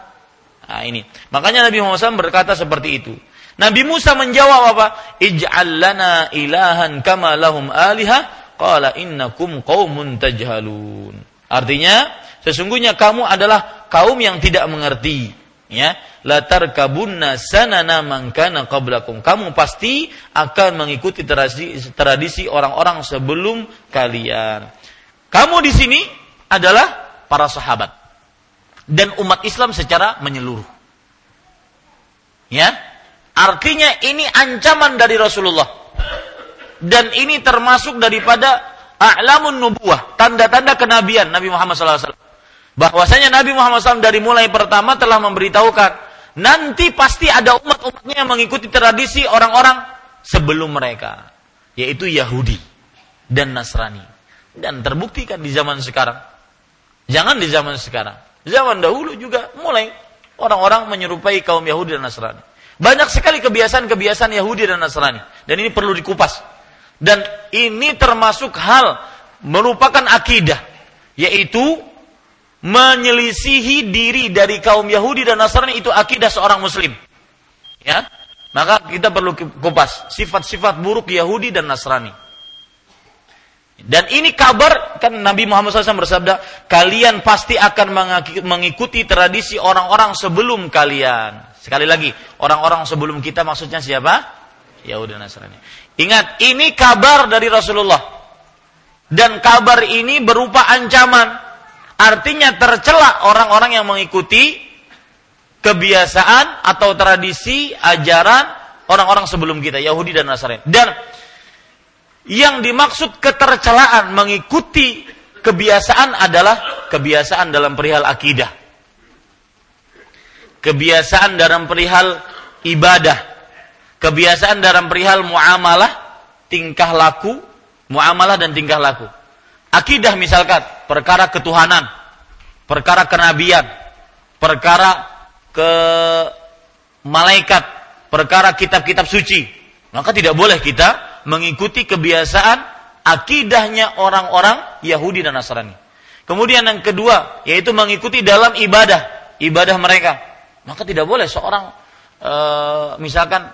Nah, ini. Makanya Nabi SAW berkata seperti itu. Nabi Musa menjawab apa? Ij'al lana ilahan kama lahum aliha qala innakum qaumun tajhalun. Artinya, sesungguhnya kamu adalah kaum yang tidak mengerti ya. Latar kabunna sanana mangkana qablakum. Kamu pasti akan mengikuti tradisi tradisi orang-orang sebelum kalian. Kamu di sini adalah para sahabat. Dan umat Islam secara menyeluruh. Ya. Artinya ini ancaman dari Rasulullah. Dan ini termasuk daripada a'lamun nubuah tanda-tanda kenabian Nabi Muhammad SAW bahwasanya Nabi Muhammad SAW dari mulai pertama telah memberitahukan nanti pasti ada umat-umatnya yang mengikuti tradisi orang-orang sebelum mereka yaitu Yahudi dan Nasrani. Dan terbuktikan di zaman sekarang. Jangan di zaman sekarang. Zaman dahulu juga mulai orang-orang menyerupai kaum Yahudi dan Nasrani. Banyak sekali kebiasaan-kebiasaan Yahudi dan Nasrani. Dan ini perlu dikupas. Dan ini termasuk hal merupakan akidah yaitu menyelisihi diri dari kaum Yahudi dan Nasrani itu akidah seorang muslim. Ya. Maka kita perlu kupas sifat-sifat buruk Yahudi dan Nasrani. Dan ini kabar kan Nabi Muhammad SAW bersabda, kalian pasti akan mengikuti tradisi orang-orang sebelum kalian. Sekali lagi, orang-orang sebelum kita maksudnya siapa? Yahudi dan Nasrani. Ingat, ini kabar dari Rasulullah. Dan kabar ini berupa ancaman Artinya tercela orang-orang yang mengikuti kebiasaan atau tradisi ajaran orang-orang sebelum kita Yahudi dan Nasrani. Dan yang dimaksud ketercelaan mengikuti kebiasaan adalah kebiasaan dalam perihal akidah. Kebiasaan dalam perihal ibadah. Kebiasaan dalam perihal muamalah, tingkah laku, muamalah dan tingkah laku. Akidah misalkan, perkara ketuhanan, perkara kenabian, perkara ke malaikat, perkara kitab-kitab suci. Maka tidak boleh kita mengikuti kebiasaan akidahnya orang-orang Yahudi dan Nasrani. Kemudian yang kedua, yaitu mengikuti dalam ibadah, ibadah mereka. Maka tidak boleh seorang e, misalkan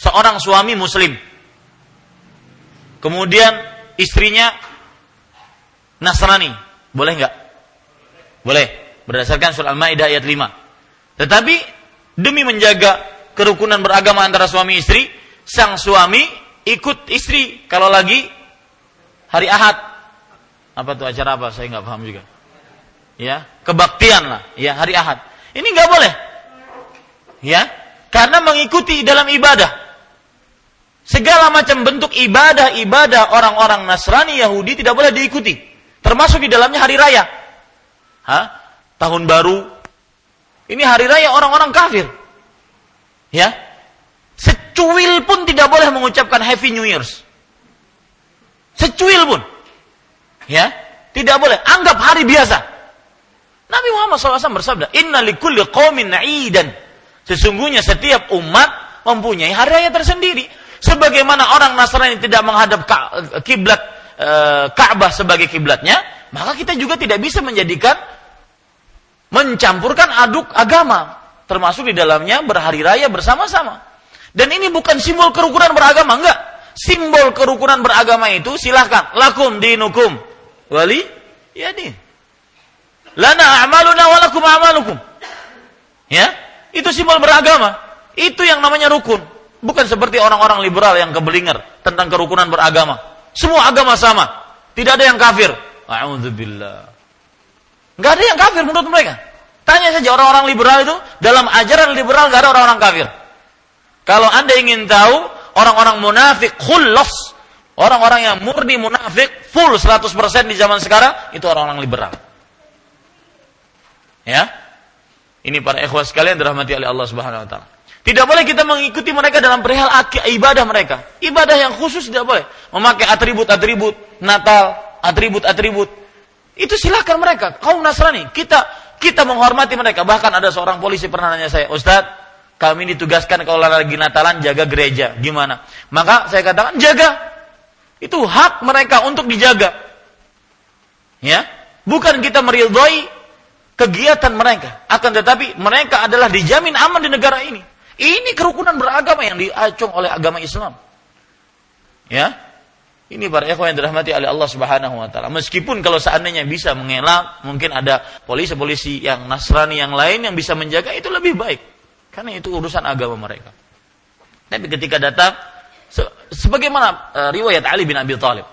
seorang suami muslim Kemudian istrinya Nasrani. Boleh nggak? Boleh. Berdasarkan surah Al-Maidah ayat 5. Tetapi demi menjaga kerukunan beragama antara suami istri, sang suami ikut istri kalau lagi hari Ahad. Apa tuh acara apa? Saya nggak paham juga. Ya, kebaktian lah. Ya, hari Ahad. Ini nggak boleh. Ya, karena mengikuti dalam ibadah. Segala macam bentuk ibadah-ibadah orang-orang Nasrani Yahudi tidak boleh diikuti. Termasuk di dalamnya hari raya. Hah? Tahun baru. Ini hari raya orang-orang kafir. Ya. Secuil pun tidak boleh mengucapkan Happy New Year's. Secuil pun. Ya. Tidak boleh. Anggap hari biasa. Nabi Muhammad SAW bersabda, Inna likulli qawmin na'idan. Sesungguhnya setiap umat mempunyai hari raya tersendiri. Sebagaimana orang Nasrani tidak menghadap kiblat e, Ka'bah sebagai kiblatnya, maka kita juga tidak bisa menjadikan mencampurkan aduk agama, termasuk di dalamnya berhari raya bersama-sama. Dan ini bukan simbol kerukunan beragama, enggak. Simbol kerukunan beragama itu silahkan lakum dinukum wali ya nih Lana a'maluna walakum a'malukum. Ya, itu simbol beragama. Itu yang namanya rukun. Bukan seperti orang-orang liberal yang keblinger tentang kerukunan beragama. Semua agama sama. Tidak ada yang kafir. A'udzubillah. Enggak ada yang kafir menurut mereka. Tanya saja orang-orang liberal itu, dalam ajaran liberal gak ada orang-orang kafir. Kalau Anda ingin tahu, orang-orang munafik khullas, orang-orang yang murni munafik full 100% di zaman sekarang, itu orang-orang liberal. Ya. Ini para ikhwah sekalian dirahmati oleh Allah Subhanahu wa taala. Tidak boleh kita mengikuti mereka dalam perihal ibadah mereka. Ibadah yang khusus tidak boleh. Memakai atribut-atribut Natal, atribut-atribut. Itu silahkan mereka. Kaum Nasrani, kita kita menghormati mereka. Bahkan ada seorang polisi pernah nanya saya, Ustadz, kami ditugaskan kalau lagi Natalan jaga gereja. Gimana? Maka saya katakan, jaga. Itu hak mereka untuk dijaga. Ya, bukan kita meridhoi kegiatan mereka. Akan tetapi mereka adalah dijamin aman di negara ini. Ini kerukunan beragama yang diacung oleh agama Islam. Ya. Ini para ikhwan yang dirahmati oleh Allah Subhanahu wa taala. Meskipun kalau seandainya bisa mengelak, mungkin ada polisi-polisi yang Nasrani yang lain yang bisa menjaga itu lebih baik. Karena itu urusan agama mereka. Tapi ketika datang se sebagaimana uh, riwayat Ali bin Abi Thalib.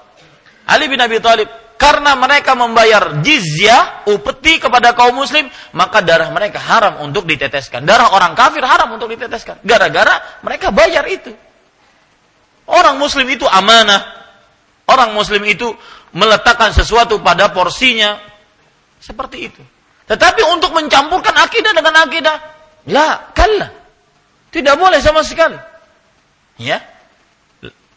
Ali bin Abi Thalib karena mereka membayar jizyah upeti kepada kaum muslim maka darah mereka haram untuk diteteskan. Darah orang kafir haram untuk diteteskan. Gara-gara mereka bayar itu. Orang muslim itu amanah. Orang muslim itu meletakkan sesuatu pada porsinya. Seperti itu. Tetapi untuk mencampurkan akidah dengan akidah ya kalah tidak boleh sama sekali. Ya.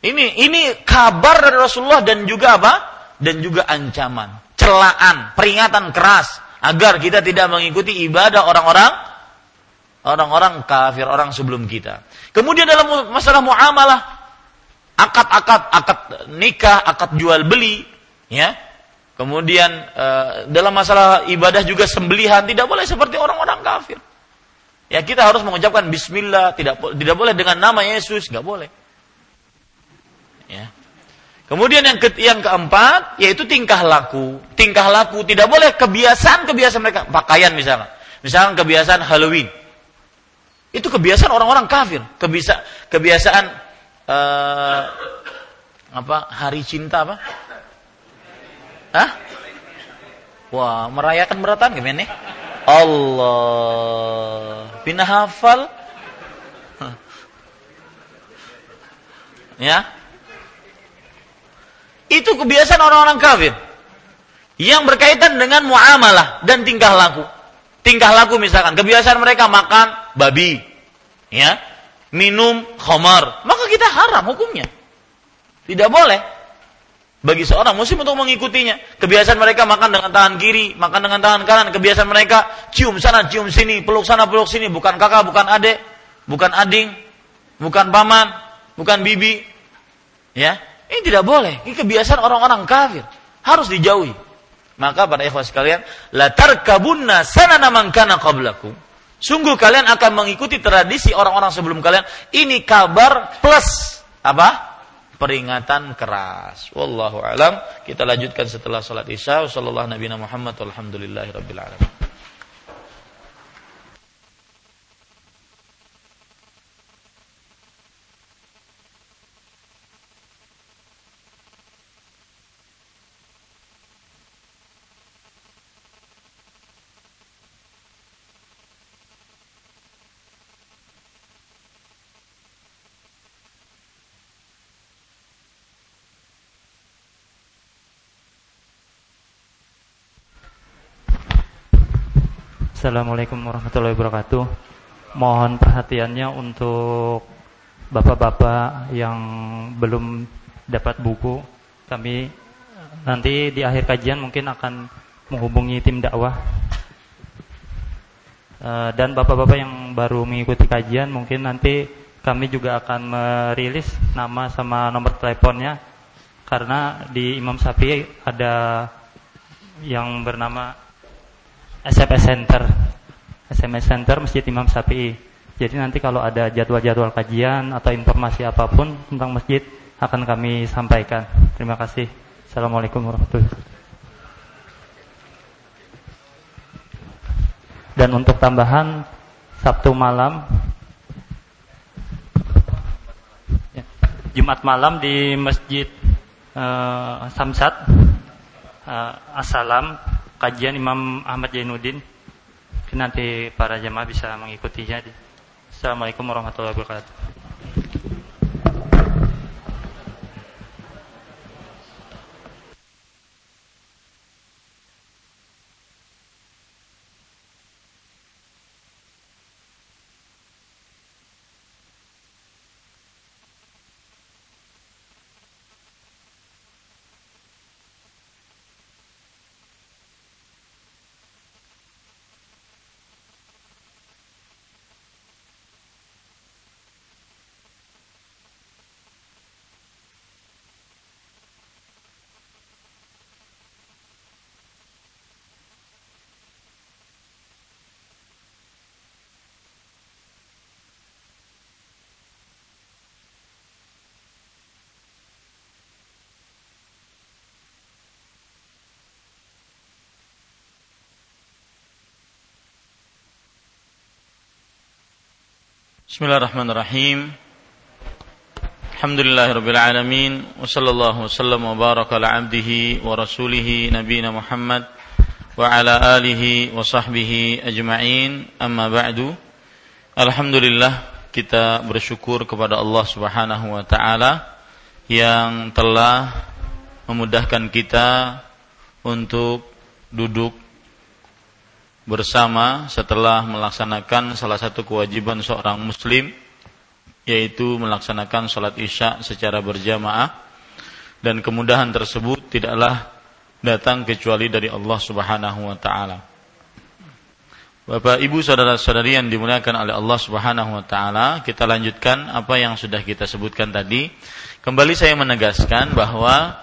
Ini ini kabar dari Rasulullah dan juga apa dan juga ancaman, celaan, peringatan keras agar kita tidak mengikuti ibadah orang-orang orang-orang kafir, orang sebelum kita. Kemudian dalam masalah muamalah, akad-akad, akad nikah, akad jual beli, ya. Kemudian uh, dalam masalah ibadah juga sembelihan tidak boleh seperti orang-orang kafir. Ya kita harus mengucapkan Bismillah, tidak tidak boleh dengan nama Yesus, nggak boleh. Ya. Kemudian yang ke, yang keempat yaitu tingkah laku. Tingkah laku tidak boleh kebiasaan-kebiasaan mereka, pakaian misalnya. Misalnya kebiasaan Halloween. Itu kebiasaan orang-orang kafir. Kebiasa, kebiasaan uh, apa? Hari cinta apa? Hah? Wah, merayakan beratan gimana nih? Allah. Bina hafal. Ya, itu kebiasaan orang-orang kafir yang berkaitan dengan muamalah dan tingkah laku. Tingkah laku misalkan kebiasaan mereka makan babi, ya, minum khamar, maka kita haram hukumnya. Tidak boleh bagi seorang muslim untuk mengikutinya. Kebiasaan mereka makan dengan tangan kiri, makan dengan tangan kanan. Kebiasaan mereka cium sana, cium sini, peluk sana, peluk sini. Bukan kakak, bukan adik, bukan ading, bukan paman, bukan bibi. Ya, ini tidak boleh. Ini kebiasaan orang-orang kafir. Harus dijauhi. Maka pada ikhwas sekalian, la tarkabunna sanana man kana qablakum. Sungguh kalian akan mengikuti tradisi orang-orang sebelum kalian. Ini kabar plus apa? Peringatan keras. Wallahu alam. Kita lanjutkan setelah salat Isya. Sallallahu Nabi Muhammad walhamdulillahi rabbil alamin. Assalamualaikum warahmatullahi wabarakatuh. Mohon perhatiannya untuk bapak-bapak yang belum dapat buku. Kami nanti di akhir kajian mungkin akan menghubungi tim dakwah. Eh, dan bapak-bapak yang baru mengikuti kajian mungkin nanti kami juga akan merilis nama sama nomor teleponnya karena di Imam Sapi ada yang bernama SMS Center. SMS Center Masjid Imam Syafi'i. Jadi nanti kalau ada jadwal-jadwal kajian atau informasi apa pun tentang masjid akan kami sampaikan. Terima kasih. Assalamualaikum warahmatullahi wabarakatuh. Dan untuk tambahan Sabtu malam ya, Jumat malam di Masjid uh, Samsat uh, Assalam kajian Imam Ahmad Jainuddin. Nanti para jemaah bisa mengikutinya. Assalamualaikum warahmatullahi wabarakatuh. Bismillahirrahmanirrahim. Alhamdulillahirabbil alamin wa sallallahu wasallam wa baraka ala abdihi wa rasulih nabiyina Muhammad wa ala alihi wa sahbihi ajma'in. Amma ba'du. Alhamdulillah kita bersyukur kepada Allah Subhanahu wa taala yang telah memudahkan kita untuk duduk bersama setelah melaksanakan salah satu kewajiban seorang muslim yaitu melaksanakan sholat isya secara berjamaah dan kemudahan tersebut tidaklah datang kecuali dari Allah Subhanahu wa taala. Bapak Ibu saudara-saudari yang dimuliakan oleh Allah Subhanahu wa taala, kita lanjutkan apa yang sudah kita sebutkan tadi. Kembali saya menegaskan bahwa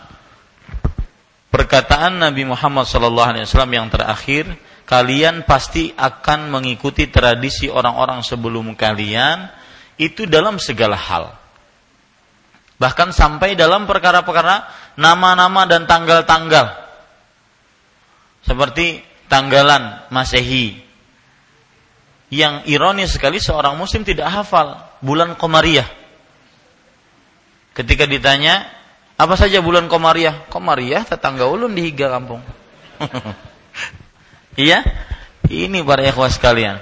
perkataan Nabi Muhammad SAW yang terakhir kalian pasti akan mengikuti tradisi orang-orang sebelum kalian itu dalam segala hal. Bahkan sampai dalam perkara-perkara nama-nama dan tanggal-tanggal. Seperti tanggalan Masehi. Yang ironis sekali seorang muslim tidak hafal bulan Komariah. Ketika ditanya, apa saja bulan Komariah? Komariah tetangga ulun di Higa kampung. Iya? Ini para ikhwas sekalian.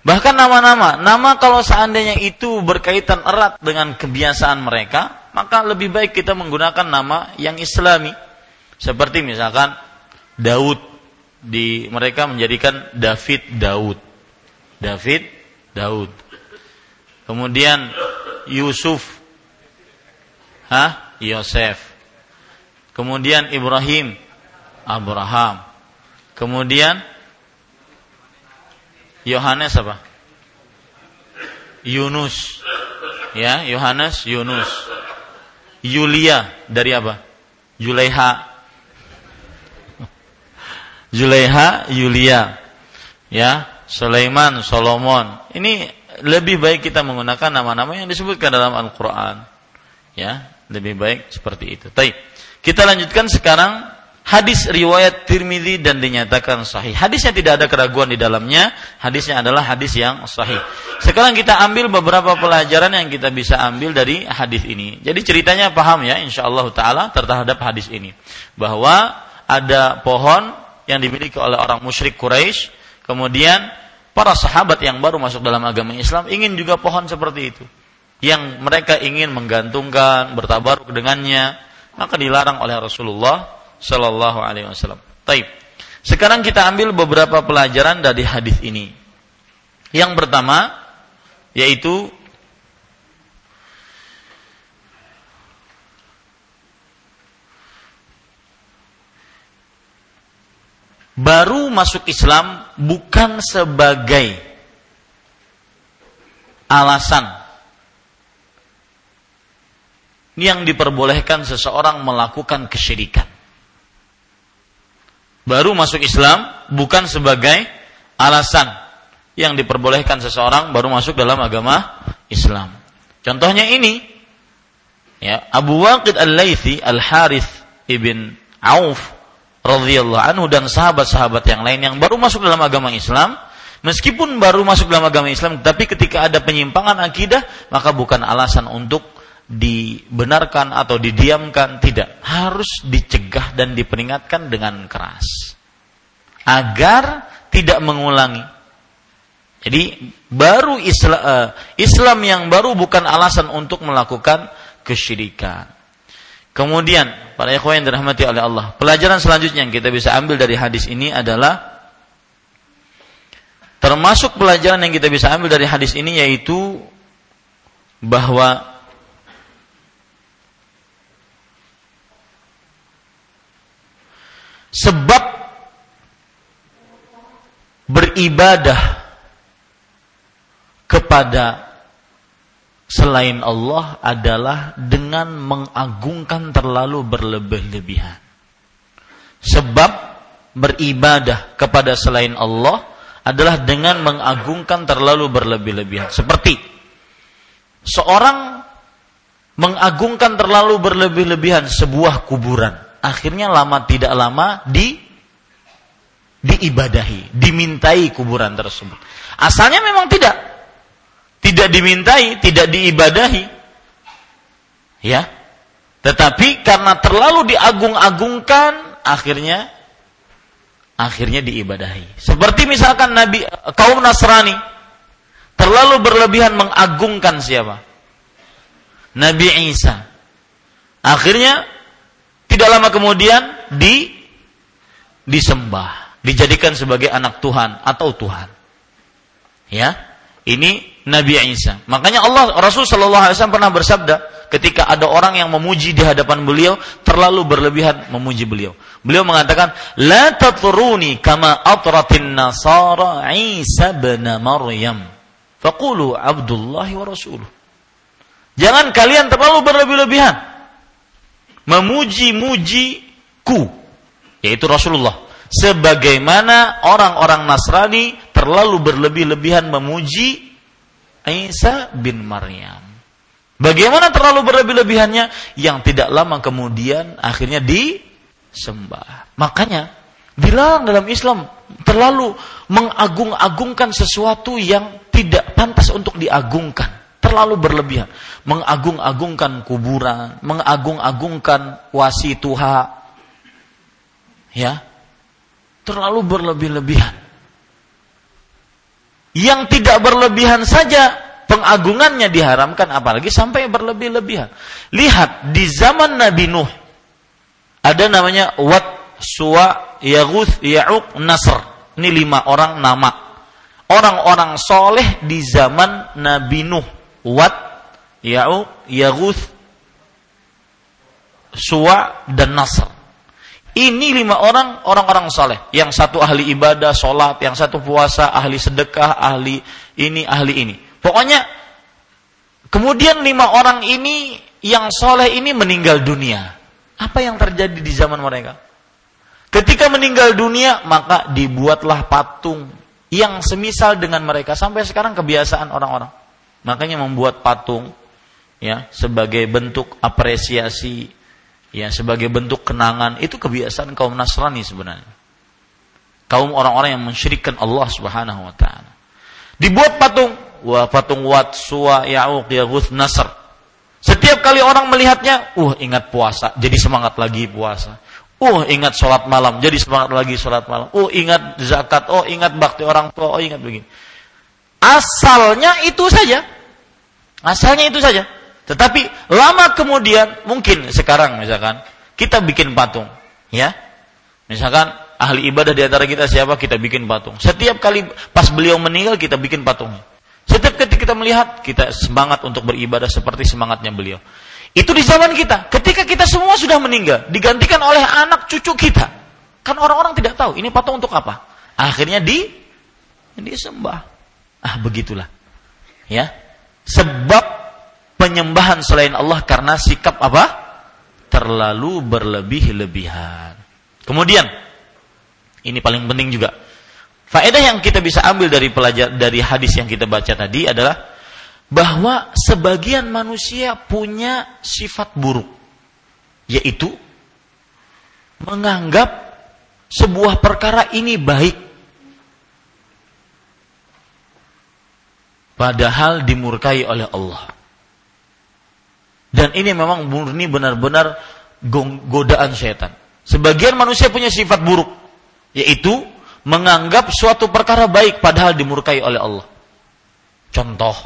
Bahkan nama-nama, nama kalau seandainya itu berkaitan erat dengan kebiasaan mereka, maka lebih baik kita menggunakan nama yang islami. Seperti misalkan Daud di mereka menjadikan David Daud. David Daud. Kemudian Yusuf Hah? Yosef. Kemudian Ibrahim Abraham. Kemudian Yohanes apa? Yunus. Ya, Yohanes Yunus. Yulia dari apa? Julaiha. Julaiha Yulia. Ya, Sulaiman, Solomon. Ini lebih baik kita menggunakan nama-nama yang disebutkan dalam Al-Qur'an. Ya, lebih baik seperti itu. Baik. Kita lanjutkan sekarang hadis riwayat Tirmidzi dan dinyatakan sahih. Hadisnya tidak ada keraguan di dalamnya, hadisnya adalah hadis yang sahih. Sekarang kita ambil beberapa pelajaran yang kita bisa ambil dari hadis ini. Jadi ceritanya paham ya insyaallah taala terhadap hadis ini. Bahwa ada pohon yang dimiliki oleh orang musyrik Quraisy, kemudian para sahabat yang baru masuk dalam agama Islam ingin juga pohon seperti itu. Yang mereka ingin menggantungkan, bertabaruk dengannya, maka dilarang oleh Rasulullah Shallallahu Alaihi Wasallam. Taib. Sekarang kita ambil beberapa pelajaran dari hadis ini. Yang pertama yaitu baru masuk Islam bukan sebagai alasan yang diperbolehkan seseorang melakukan kesyirikan. Baru masuk Islam bukan sebagai alasan yang diperbolehkan seseorang baru masuk dalam agama Islam. Contohnya ini ya Abu Waqid Al-Laitsi Al-Harith ibn Auf radhiyallahu anhu dan sahabat-sahabat yang lain yang baru masuk dalam agama Islam, meskipun baru masuk dalam agama Islam, tapi ketika ada penyimpangan akidah, maka bukan alasan untuk dibenarkan atau didiamkan, tidak. Harus dicegah dan diperingatkan dengan keras. Agar tidak mengulangi. Jadi baru Islam, uh, Islam yang baru bukan alasan untuk melakukan kesyirikan. Kemudian, para ikhwan yang dirahmati oleh Allah, pelajaran selanjutnya yang kita bisa ambil dari hadis ini adalah termasuk pelajaran yang kita bisa ambil dari hadis ini yaitu bahwa sebab beribadah kepada selain Allah adalah dengan mengagungkan terlalu berlebih-lebihan. Sebab beribadah kepada selain Allah adalah dengan mengagungkan terlalu berlebih-lebihan. Seperti seorang mengagungkan terlalu berlebih-lebihan sebuah kuburan. Akhirnya lama tidak lama di diibadahi, dimintai kuburan tersebut. Asalnya memang tidak, tidak dimintai, tidak diibadahi. Ya. Tetapi karena terlalu diagung-agungkan, akhirnya akhirnya diibadahi. Seperti misalkan Nabi kaum Nasrani terlalu berlebihan mengagungkan siapa? Nabi Isa. Akhirnya tidak lama kemudian di disembah, dijadikan sebagai anak Tuhan atau Tuhan. Ya, ini Nabi Isa. Makanya Allah Rasul Shallallahu Alaihi Wasallam pernah bersabda ketika ada orang yang memuji di hadapan beliau terlalu berlebihan memuji beliau. Beliau mengatakan, "La tatruni kama atratin nasara Isa bin Maryam." Faqulu Abdullah wa Rasuluh. Jangan kalian terlalu berlebih-lebihan memuji-mujiku yaitu Rasulullah sebagaimana orang-orang Nasrani terlalu berlebih-lebihan memuji Isa bin Maryam. Bagaimana terlalu berlebih-lebihannya yang tidak lama kemudian akhirnya disembah. Makanya dilarang dalam Islam terlalu mengagung-agungkan sesuatu yang tidak pantas untuk diagungkan. Terlalu berlebihan. Mengagung-agungkan kuburan, mengagung-agungkan wasi Tuhan. Ya. Terlalu berlebih-lebihan. Yang tidak berlebihan saja pengagungannya diharamkan apalagi sampai berlebih-lebihan. Lihat di zaman Nabi Nuh ada namanya Wat, Suwa, Yaguth, Ya'uq, Nasr. Ini lima orang nama. Orang-orang soleh di zaman Nabi Nuh. Wat, Ya'uq, Yaguth, Suwa, dan Nasr. Ini lima orang orang-orang soleh. Yang satu ahli ibadah, sholat, yang satu puasa, ahli sedekah, ahli ini, ahli ini. Pokoknya kemudian lima orang ini yang soleh ini meninggal dunia. Apa yang terjadi di zaman mereka? Ketika meninggal dunia maka dibuatlah patung yang semisal dengan mereka sampai sekarang kebiasaan orang-orang. Makanya membuat patung ya sebagai bentuk apresiasi ya sebagai bentuk kenangan itu kebiasaan kaum Nasrani sebenarnya. Kaum orang-orang yang mensyirikkan Allah Subhanahu wa taala. Dibuat patung, wah patung Wat, Suwa, Ya'uq, Nasr. Setiap kali orang melihatnya, uh ingat puasa, jadi semangat lagi puasa. Uh ingat sholat malam, jadi semangat lagi sholat malam. Uh ingat zakat, oh ingat bakti orang tua, oh ingat begini. Asalnya itu saja. Asalnya itu saja. Tetapi lama kemudian mungkin sekarang misalkan kita bikin patung, ya. Misalkan ahli ibadah di antara kita siapa kita bikin patung. Setiap kali pas beliau meninggal kita bikin patungnya. Setiap ketika kita melihat kita semangat untuk beribadah seperti semangatnya beliau. Itu di zaman kita. Ketika kita semua sudah meninggal, digantikan oleh anak cucu kita. Kan orang-orang tidak tahu ini patung untuk apa. Akhirnya di disembah. Ah, begitulah. Ya. Sebab penyembahan selain Allah karena sikap apa? Terlalu berlebih-lebihan. Kemudian ini paling penting juga. Faedah yang kita bisa ambil dari pelajar dari hadis yang kita baca tadi adalah bahwa sebagian manusia punya sifat buruk yaitu menganggap sebuah perkara ini baik padahal dimurkai oleh Allah. Dan ini memang murni benar-benar godaan setan. Sebagian manusia punya sifat buruk, yaitu menganggap suatu perkara baik padahal dimurkai oleh Allah. Contoh,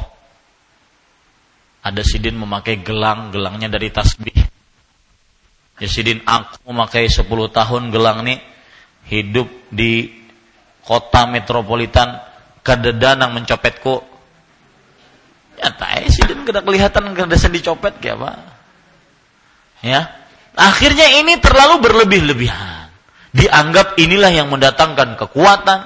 ada sidin memakai gelang, gelangnya dari tasbih. Ya sidin aku memakai 10 tahun gelang nih hidup di kota metropolitan kadedanang mencopetku Ya tak sih dan kada kelihatan kada dicopet kayak apa. Ya. Akhirnya ini terlalu berlebih-lebihan. Dianggap inilah yang mendatangkan kekuatan,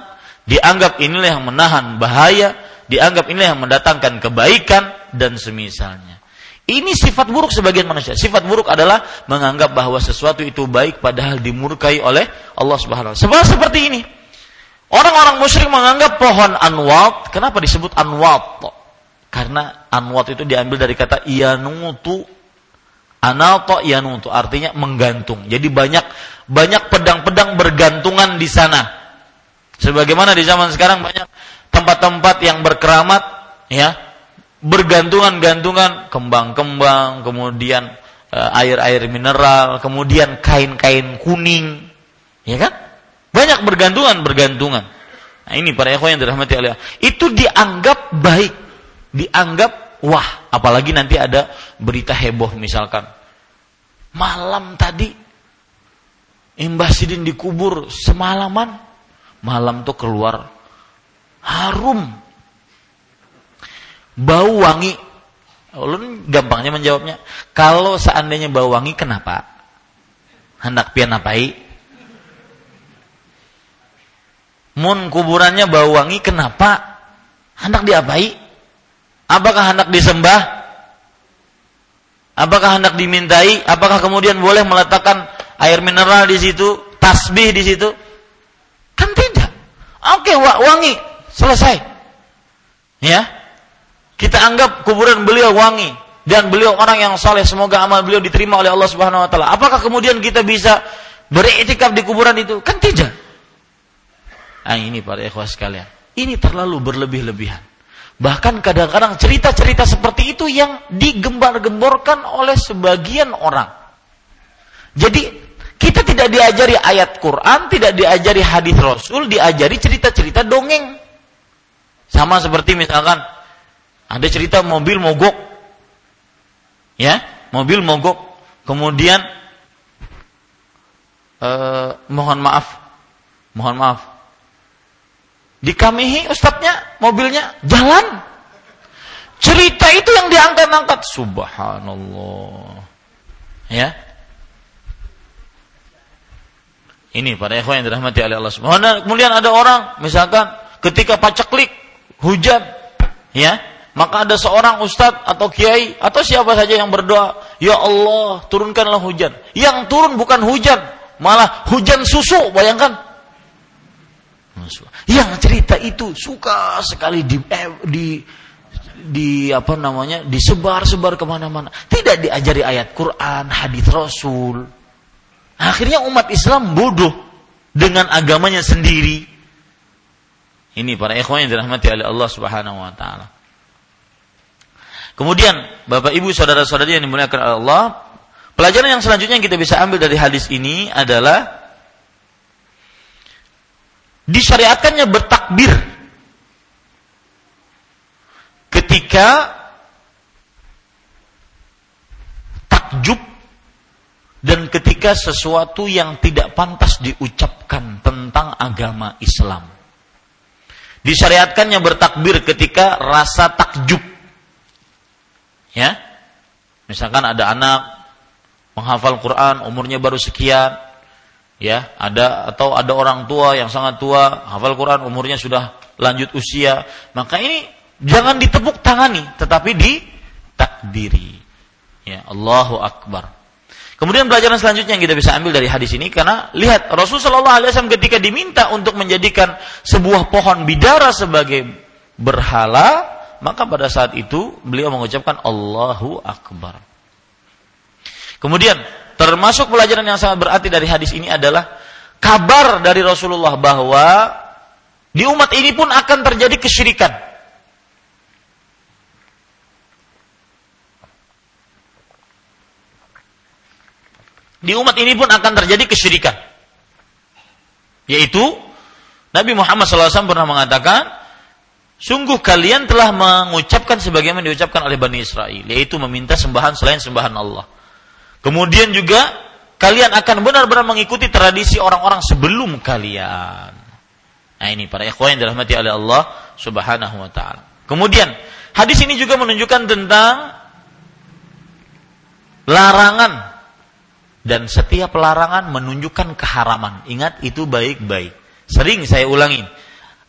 dianggap inilah yang menahan bahaya, dianggap inilah yang mendatangkan kebaikan dan semisalnya. Ini sifat buruk sebagian manusia. Sifat buruk adalah menganggap bahwa sesuatu itu baik padahal dimurkai oleh Allah Subhanahu wa taala. seperti ini. Orang-orang musyrik menganggap pohon anwat, kenapa disebut anwat? Karena anwat itu diambil dari kata ianutu analto ianutu artinya menggantung. Jadi banyak banyak pedang-pedang bergantungan di sana. Sebagaimana di zaman sekarang banyak tempat-tempat yang berkeramat ya, bergantungan-gantungan kembang-kembang, kemudian eh, air-air mineral, kemudian kain-kain kuning. Ya kan? Banyak bergantungan-bergantungan. Nah, ini para ikhwan yang dirahmati Allah. Itu dianggap baik dianggap wah, apalagi nanti ada berita heboh misalkan. Malam tadi Mbah Sidin dikubur semalaman, malam tuh keluar harum, bau wangi. Ulun gampangnya menjawabnya, kalau seandainya bau wangi kenapa? Hendak pian apai? Mun kuburannya bau wangi kenapa? Hendak diapai? Apakah hendak disembah? Apakah hendak dimintai? Apakah kemudian boleh meletakkan air mineral di situ, tasbih di situ? Kan tidak. Oke, wangi, selesai. Ya. Kita anggap kuburan beliau wangi dan beliau orang yang soleh, semoga amal beliau diterima oleh Allah Subhanahu wa taala. Apakah kemudian kita bisa beriktikaf di kuburan itu? Kan tidak. Nah, ini para ikhwah sekalian. Ini terlalu berlebih-lebihan. Bahkan kadang-kadang cerita-cerita seperti itu yang digembar-gemborkan oleh sebagian orang. Jadi kita tidak diajari ayat Quran, tidak diajari hadis Rasul, diajari cerita-cerita dongeng. Sama seperti misalkan ada cerita mobil mogok. Ya, mobil mogok. Kemudian eh, mohon maaf, mohon maaf, Dikamihi ustadznya, mobilnya jalan. Cerita itu yang diangkat-angkat. Subhanallah. Ya. Ini para ikhwan yang dirahmati oleh Allah Subhanahu Kemudian ada orang misalkan ketika paceklik hujan, ya, maka ada seorang ustadz atau kiai atau siapa saja yang berdoa, "Ya Allah, turunkanlah hujan." Yang turun bukan hujan, malah hujan susu, bayangkan yang cerita itu suka sekali di, eh, di di apa namanya disebar-sebar ke mana-mana. Tidak diajari ayat Quran hadis Rasul. Akhirnya umat Islam bodoh dengan agamanya sendiri. Ini para ikhwan yang dirahmati oleh Allah Subhanahu wa taala. Kemudian Bapak Ibu saudara-saudari yang dimuliakan Allah pelajaran yang selanjutnya yang kita bisa ambil dari hadis ini adalah disyariatkannya bertakbir ketika takjub dan ketika sesuatu yang tidak pantas diucapkan tentang agama Islam. Disyariatkannya bertakbir ketika rasa takjub. Ya. Misalkan ada anak menghafal Quran umurnya baru sekian, ya, ada atau ada orang tua yang sangat tua hafal Quran umurnya sudah lanjut usia, maka ini jangan ditepuk tangani tetapi ditakdiri. Ya, Allahu akbar. Kemudian pelajaran selanjutnya yang kita bisa ambil dari hadis ini karena lihat Rasulullah SAW ketika diminta untuk menjadikan sebuah pohon bidara sebagai berhala, maka pada saat itu beliau mengucapkan Allahu Akbar. Kemudian termasuk pelajaran yang sangat berarti dari hadis ini adalah kabar dari Rasulullah bahwa di umat ini pun akan terjadi kesyirikan. di umat ini pun akan terjadi kesyirikan. Yaitu Nabi Muhammad SAW pernah mengatakan, sungguh kalian telah mengucapkan sebagaimana diucapkan oleh Bani Israel, yaitu meminta sembahan selain sembahan Allah. Kemudian juga kalian akan benar-benar mengikuti tradisi orang-orang sebelum kalian. Nah ini para ikhwan yang dirahmati oleh Allah Subhanahu wa taala. Kemudian hadis ini juga menunjukkan tentang larangan dan setiap larangan menunjukkan keharaman. Ingat itu baik-baik. Sering saya ulangi.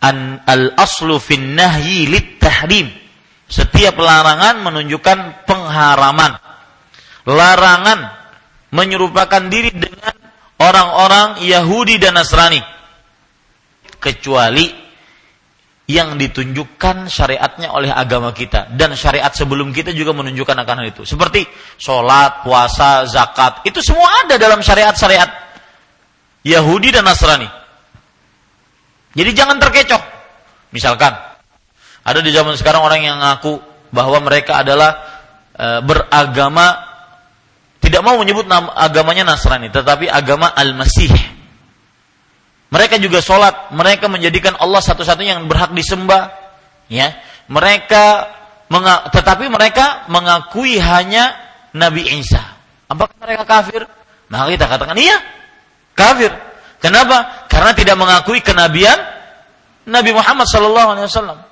An al aslu fin nahyi lit tahrim. Setiap larangan menunjukkan pengharaman. Larangan menyerupakan diri dengan orang-orang Yahudi dan Nasrani. Kecuali yang ditunjukkan syariatnya oleh agama kita. Dan syariat sebelum kita juga menunjukkan akan hal itu. Seperti sholat, puasa, zakat. Itu semua ada dalam syariat-syariat Yahudi dan Nasrani. Jadi jangan terkecoh. Misalkan ada di zaman sekarang orang yang ngaku bahwa mereka adalah e, beragama tidak mau menyebut nama, agamanya Nasrani tetapi agama Al-Masih mereka juga sholat, mereka menjadikan Allah satu-satunya yang berhak disembah. Ya, mereka tetapi mereka mengakui hanya Nabi Isa. Apakah mereka kafir? Maka kita katakan iya, kafir. Kenapa? Karena tidak mengakui kenabian Nabi Muhammad SAW.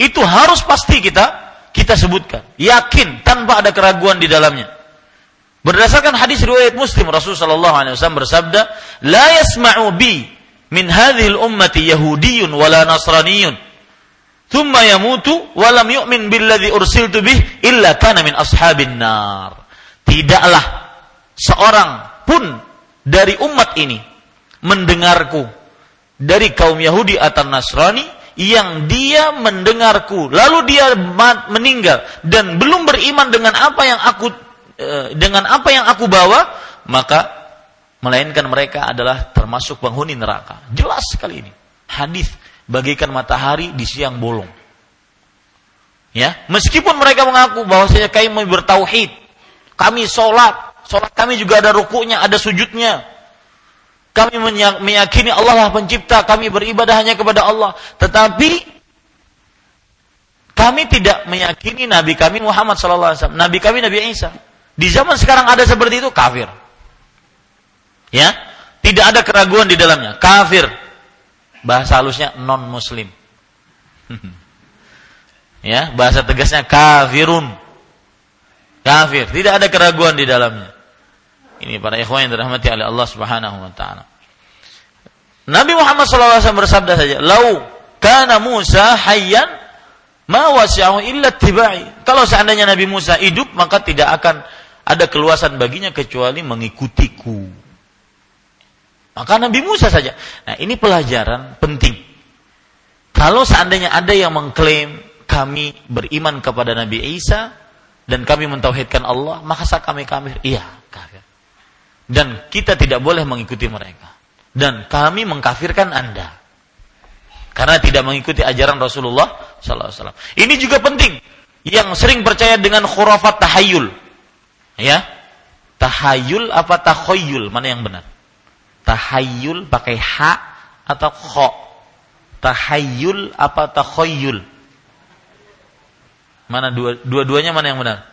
Itu harus pasti kita kita sebutkan, yakin tanpa ada keraguan di dalamnya. Berdasarkan hadis riwayat Muslim Rasulullah SAW bersabda, "La yasma'u bi min hadhil ummati yahudiyyun wala nasraniyyun thumma yamutu wa lam yu'min billadhi ursiltu bih illa kana min ashabin nar. Tidaklah seorang pun dari umat ini mendengarku dari kaum Yahudi atau Nasrani yang dia mendengarku lalu dia meninggal dan belum beriman dengan apa yang aku dengan apa yang aku bawa maka melainkan mereka adalah termasuk penghuni neraka. Jelas sekali ini. Hadis bagikan matahari di siang bolong. Ya, meskipun mereka mengaku bahwa saya kami bertauhid, kami sholat, sholat kami juga ada rukunya, ada sujudnya. Kami meyakini Allah lah pencipta, kami beribadah hanya kepada Allah. Tetapi kami tidak meyakini Nabi kami Muhammad SAW, Nabi kami Nabi Isa. Di zaman sekarang ada seperti itu kafir. Ya, tidak ada keraguan di dalamnya. Kafir. Bahasa halusnya non muslim. ya, bahasa tegasnya kafirun. Kafir, tidak ada keraguan di dalamnya. Ini para ikhwan yang dirahmati oleh Allah Subhanahu wa taala. Nabi Muhammad SAW bersabda saja, "Lau kana Musa hayyan ma wasi'ahu illa tibai." Kalau seandainya Nabi Musa hidup, maka tidak akan ada keluasan baginya kecuali mengikutiku. Maka Nabi Musa saja. Nah ini pelajaran penting. Kalau seandainya ada yang mengklaim kami beriman kepada Nabi Isa dan kami mentauhidkan Allah, maka kami kafir. Iya, kafir. Dan kita tidak boleh mengikuti mereka. Dan kami mengkafirkan Anda. Karena tidak mengikuti ajaran Rasulullah SAW. Ini juga penting. Yang sering percaya dengan khurafat tahayul. Ya, tahayul apa tahoyul? Mana yang benar? Tahayyul pakai ha atau kho? Tahayyul apa takhoyul? Mana dua, dua-duanya mana yang benar?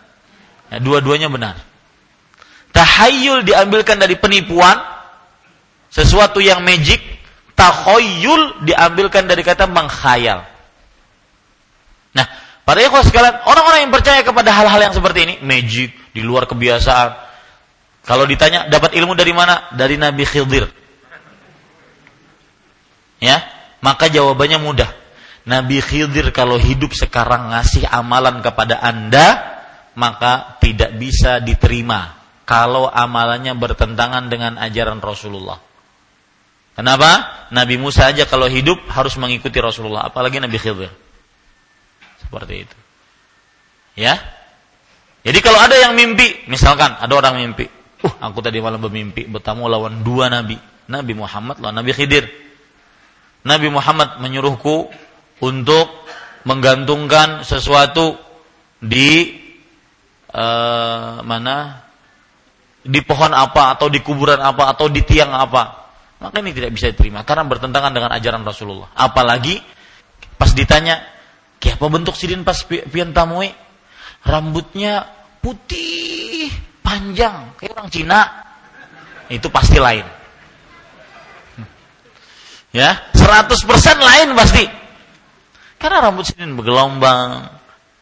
Ya, dua-duanya benar. Tahayul diambilkan dari penipuan, sesuatu yang magic. Takhoyul diambilkan dari kata mengkhayal. Nah, pada ikhwas sekalian, orang-orang yang percaya kepada hal-hal yang seperti ini, magic, di luar kebiasaan. Kalau ditanya, dapat ilmu dari mana? Dari Nabi Khidir. Ya, maka jawabannya mudah. Nabi Khidir kalau hidup sekarang ngasih amalan kepada Anda, maka tidak bisa diterima kalau amalannya bertentangan dengan ajaran Rasulullah. Kenapa? Nabi Musa aja kalau hidup harus mengikuti Rasulullah, apalagi Nabi Khidir. Seperti itu. Ya. Jadi kalau ada yang mimpi, misalkan ada orang mimpi, uh aku tadi malam bermimpi bertemu lawan dua nabi, Nabi Muhammad lawan Nabi Khidir. Nabi Muhammad menyuruhku untuk menggantungkan sesuatu di uh, mana? Di pohon apa atau di kuburan apa atau di tiang apa. Maka ini tidak bisa diterima karena bertentangan dengan ajaran Rasulullah. Apalagi pas ditanya kayak apa bentuk sidin pas pian tamui rambutnya putih panjang kayak orang Cina. Itu pasti lain. Ya 100% lain pasti. Karena rambut sidin bergelombang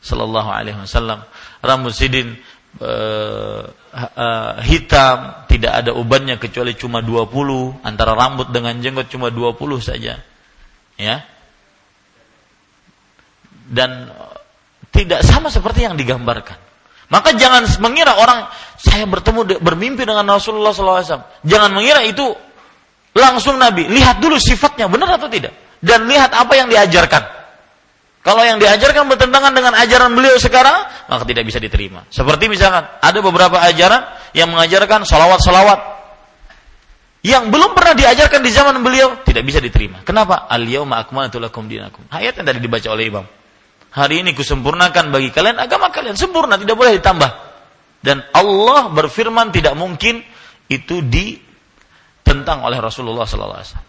sallallahu alaihi wasallam. Rambut sidin uh, uh, hitam, tidak ada ubannya kecuali cuma 20, antara rambut dengan jenggot cuma 20 saja. Ya. Dan tidak sama seperti yang digambarkan. Maka jangan mengira orang saya bertemu bermimpi dengan Rasulullah SAW. Jangan mengira itu langsung Nabi. Lihat dulu sifatnya benar atau tidak. Dan lihat apa yang diajarkan. Kalau yang diajarkan bertentangan dengan ajaran beliau sekarang, maka tidak bisa diterima. Seperti misalkan, ada beberapa ajaran yang mengajarkan salawat-salawat. Yang belum pernah diajarkan di zaman beliau, tidak bisa diterima. Kenapa? Al-yawma akmaltu lakum dinakum. Ayat yang tadi dibaca oleh imam. Hari ini kusempurnakan bagi kalian agama kalian. Sempurna, tidak boleh ditambah. Dan Allah berfirman tidak mungkin itu ditentang oleh Rasulullah SAW.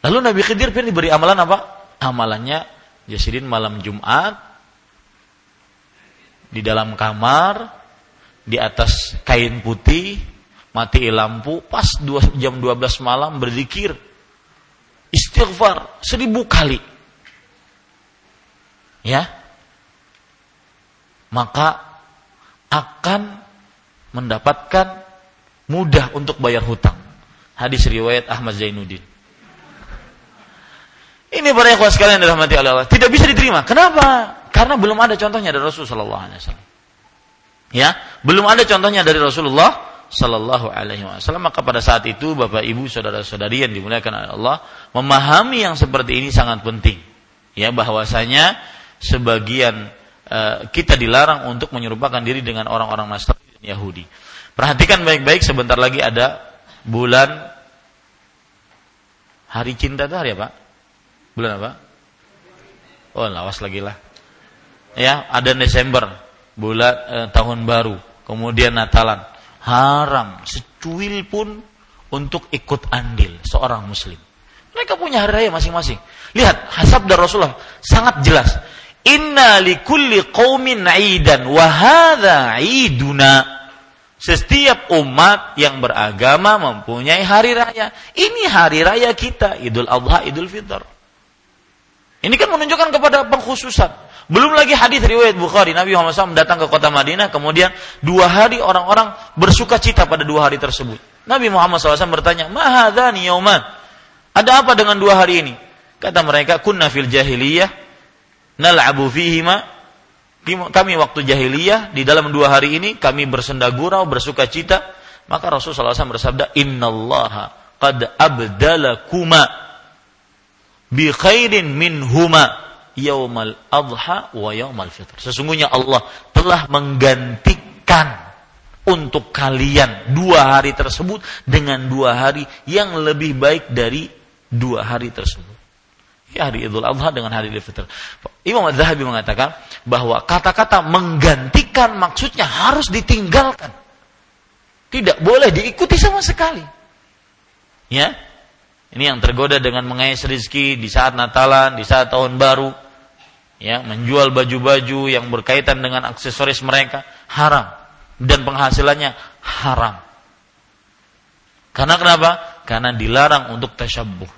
Lalu Nabi Khidir pun diberi amalan apa? Amalannya Yasirin malam Jumat di dalam kamar di atas kain putih mati lampu pas dua, jam 12 malam berzikir istighfar seribu kali ya maka akan mendapatkan mudah untuk bayar hutang hadis riwayat Ahmad Zainuddin ini para ikhwas sekalian dirahmati Allah. Tidak bisa diterima. Kenapa? Karena belum ada contohnya dari Rasulullah SAW. Ya, belum ada contohnya dari Rasulullah Sallallahu Alaihi Wasallam. Maka pada saat itu bapak ibu saudara saudari yang dimuliakan oleh Allah memahami yang seperti ini sangat penting. Ya, bahwasanya sebagian uh, kita dilarang untuk menyerupakan diri dengan orang-orang Nasrani dan Yahudi. Perhatikan baik-baik sebentar lagi ada bulan hari cinta itu hari apa? Bulan apa? Oh, lawas lagi lah. Ya, ada Desember, bulan eh, tahun baru, kemudian Natalan. Haram secuil pun untuk ikut andil seorang muslim. Mereka punya hari raya masing-masing. Lihat, hasab dari Rasulullah sangat jelas. Inna likulli qaumin aidan wa hadha iduna. Setiap umat yang beragama mempunyai hari raya. Ini hari raya kita, Idul Adha, Idul Fitr. Ini kan menunjukkan kepada pengkhususan. Belum lagi hadis riwayat Bukhari, Nabi Muhammad SAW datang ke kota Madinah, kemudian dua hari orang-orang bersuka cita pada dua hari tersebut. Nabi Muhammad SAW bertanya, Mahadhani yauman. Ada apa dengan dua hari ini? Kata mereka, kunna fil jahiliyah, nal'abu fihima. Kami waktu jahiliyah, di dalam dua hari ini, kami bersenda gurau, bersuka cita. Maka Rasulullah SAW bersabda, Innallaha qad abdalakuma bi khairin huma yaumal adha wa yaumal fitr. Sesungguhnya Allah telah menggantikan untuk kalian dua hari tersebut dengan dua hari yang lebih baik dari dua hari tersebut. Ya, hari Idul Adha dengan hari Idul Fitr. Imam Az-Zahabi mengatakan bahwa kata-kata menggantikan maksudnya harus ditinggalkan. Tidak boleh diikuti sama sekali. Ya, ini yang tergoda dengan mengais rezeki di saat Natalan, di saat tahun baru, ya, menjual baju-baju yang berkaitan dengan aksesoris mereka haram dan penghasilannya haram. Karena kenapa? Karena dilarang untuk tasyabbuh.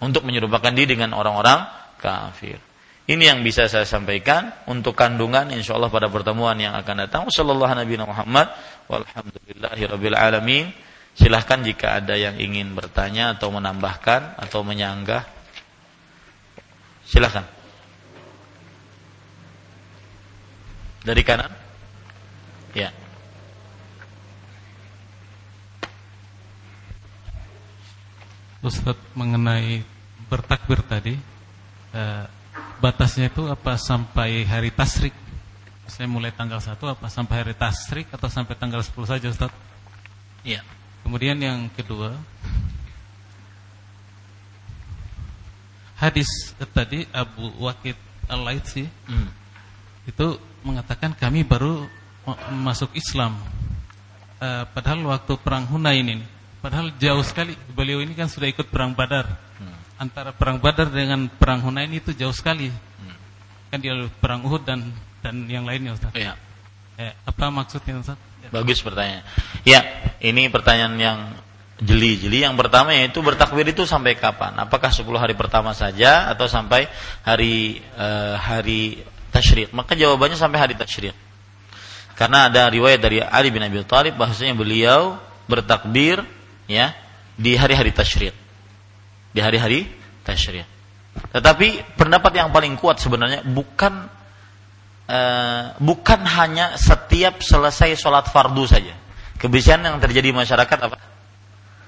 Untuk menyerupakan diri dengan orang-orang kafir. Ini yang bisa saya sampaikan untuk kandungan insya Allah pada pertemuan yang akan datang. Sallallahu Nabi Muhammad walhamdulillahirabbil alamin. Silahkan jika ada yang ingin bertanya atau menambahkan atau menyanggah. Silahkan. Dari kanan? Ya. Ustaz mengenai bertakbir tadi eh, batasnya itu apa sampai hari tasrik? Saya mulai tanggal 1 apa sampai hari tasrik atau sampai tanggal 10 saja Ustaz? Iya. Kemudian yang kedua hadis tadi Abu Waqid Al-Laitsi hmm. itu mengatakan kami baru masuk Islam. Uh, padahal waktu perang Hunain ini, padahal jauh sekali. Beliau ini kan sudah ikut perang Badar. Antara perang Badar dengan perang Hunain itu jauh sekali. Hmm. Kan dia perang Uhud dan dan yang lainnya Ustaz. Iya. Eh, apa maksudnya Ustaz? Bagus pertanyaan. Ya, ini pertanyaan yang jeli-jeli. Yang pertama yaitu bertakbir itu sampai kapan? Apakah 10 hari pertama saja atau sampai hari uh, hari tasyrik? Maka jawabannya sampai hari tasyrik. Karena ada riwayat dari Ali bin Abi Thalib bahwasanya beliau bertakbir ya di hari-hari tasyrik. Di hari-hari tasyrik. Tetapi pendapat yang paling kuat sebenarnya bukan uh, bukan hanya setiap selesai sholat fardu saja. Kebiasaan yang terjadi di masyarakat apa?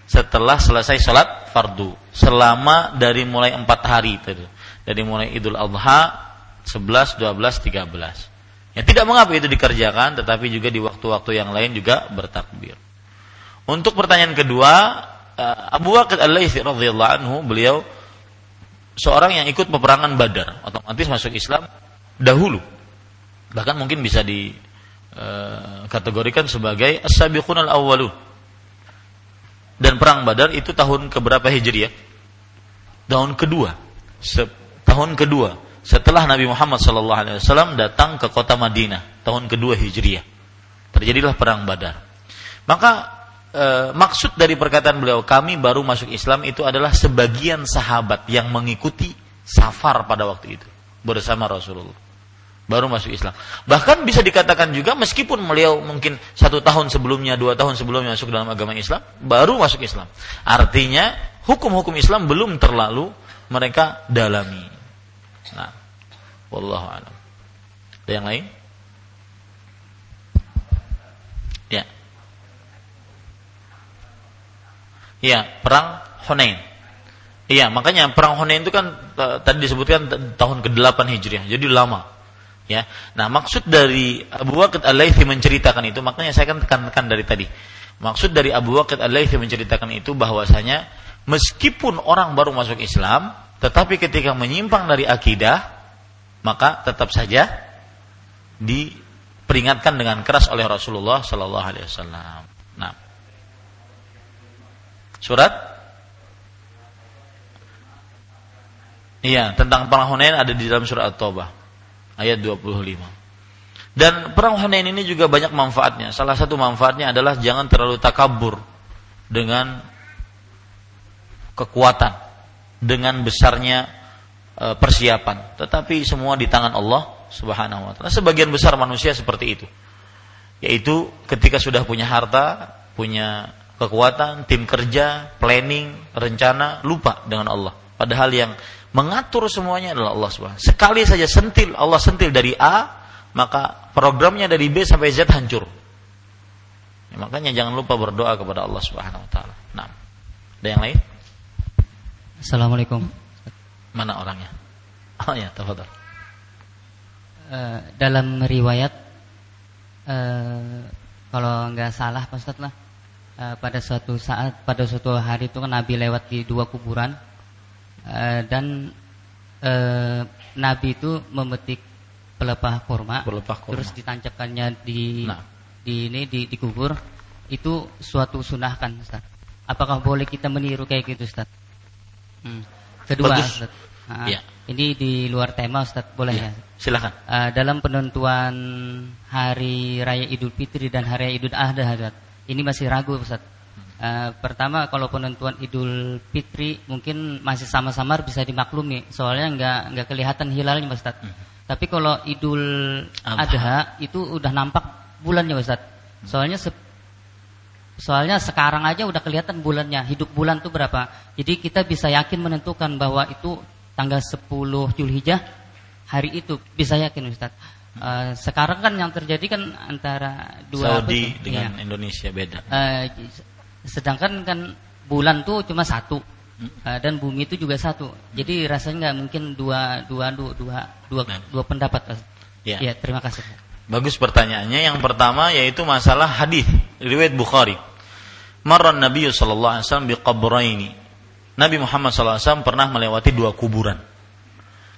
Setelah selesai sholat fardu, selama dari mulai empat hari tadi, dari mulai Idul Adha 11, 12, 13. Ya, tidak mengapa itu dikerjakan, tetapi juga di waktu-waktu yang lain juga bertakbir. Untuk pertanyaan kedua, Abu Waqid Al-Laitsi radhiyallahu anhu, beliau seorang yang ikut peperangan Badar, otomatis masuk Islam dahulu. Bahkan mungkin bisa dikategorikan eh, sebagai as-sabiqun al-awwalun. Dan perang Badar itu tahun keberapa Hijriah? Tahun kedua. Tahun kedua setelah Nabi Muhammad SAW datang ke kota Madinah tahun kedua Hijriah. Terjadilah perang Badar. Maka e, maksud dari perkataan beliau kami baru masuk Islam itu adalah sebagian sahabat yang mengikuti safar pada waktu itu bersama Rasulullah baru masuk Islam. Bahkan bisa dikatakan juga meskipun beliau mungkin satu tahun sebelumnya, dua tahun sebelumnya masuk dalam agama Islam, baru masuk Islam. Artinya hukum-hukum Islam belum terlalu mereka dalami. Nah, wallahu a'lam. Ada yang lain? Ya. Ya, perang Hunain. Iya, makanya perang Hunain itu kan tadi disebutkan tahun ke-8 Hijriah. Jadi lama. Ya. Nah, maksud dari Abu Waqid Al-Laitsi menceritakan itu, makanya saya kan tekankan dari tadi. Maksud dari Abu Waqid Al-Laitsi menceritakan itu bahwasanya meskipun orang baru masuk Islam, tetapi ketika menyimpang dari akidah, maka tetap saja diperingatkan dengan keras oleh Rasulullah Sallallahu Alaihi Wasallam. Surat, iya tentang perang Hunain ada di dalam surat At-Taubah ayat 25. Dan perang Hunain ini juga banyak manfaatnya. Salah satu manfaatnya adalah jangan terlalu takabur dengan kekuatan dengan besarnya e, persiapan, tetapi semua di tangan Allah Subhanahu wa taala. Sebagian besar manusia seperti itu. Yaitu ketika sudah punya harta, punya kekuatan, tim kerja, planning, rencana, lupa dengan Allah. Padahal yang mengatur semuanya adalah Allah Subhanahu Sekali saja sentil Allah sentil dari A, maka programnya dari B sampai Z hancur. Ya, makanya jangan lupa berdoa kepada Allah Subhanahu wa taala. Nah, ada yang lain? Assalamualaikum. Mana orangnya? Oh ya, tafadhol. Uh, dalam riwayat uh, kalau nggak salah Pak Ustadz lah uh, pada suatu saat pada suatu hari itu kan Nabi lewat di dua kuburan uh, dan uh, Nabi itu memetik pelepah kurma, pelepah kurma. terus ditancapkannya di nah. di ini di, di kubur itu suatu sunah kan Ustaz. Apakah boleh kita meniru kayak gitu Ustaz? Hmm. Kedua, Bagus. Ustaz. Nah, ya. Ini di luar tema Ustaz, boleh ya? ya? Silakan. Uh, dalam penentuan hari raya Idul Fitri dan hari raya Idul Adha, Ustaz. Ini masih ragu, Ustaz. Uh, pertama kalau penentuan Idul Fitri mungkin masih sama-sama bisa dimaklumi, soalnya nggak nggak kelihatan hilalnya, Ustaz. Hmm. Tapi kalau Idul Adha itu udah nampak bulannya, Ustaz. Soalnya se soalnya sekarang aja udah kelihatan bulannya, hidup bulan tuh berapa. Jadi kita bisa yakin menentukan bahwa itu tanggal 10 Julhijjah hari itu bisa yakin Ustaz. Uh, sekarang kan yang terjadi kan antara dua Saudi dengan ya. Indonesia beda. Uh, sedangkan kan bulan tuh cuma satu uh, dan bumi itu juga satu. Jadi rasanya nggak mungkin dua dua dua dua dua, nah. dua pendapat. Ya. ya, terima kasih. Bagus pertanyaannya. Yang pertama yaitu masalah hadis riwayat Bukhari. Marran Nabi sallallahu alaihi wasallam biqabraini. Nabi Muhammad sallallahu alaihi wasallam pernah melewati dua kuburan.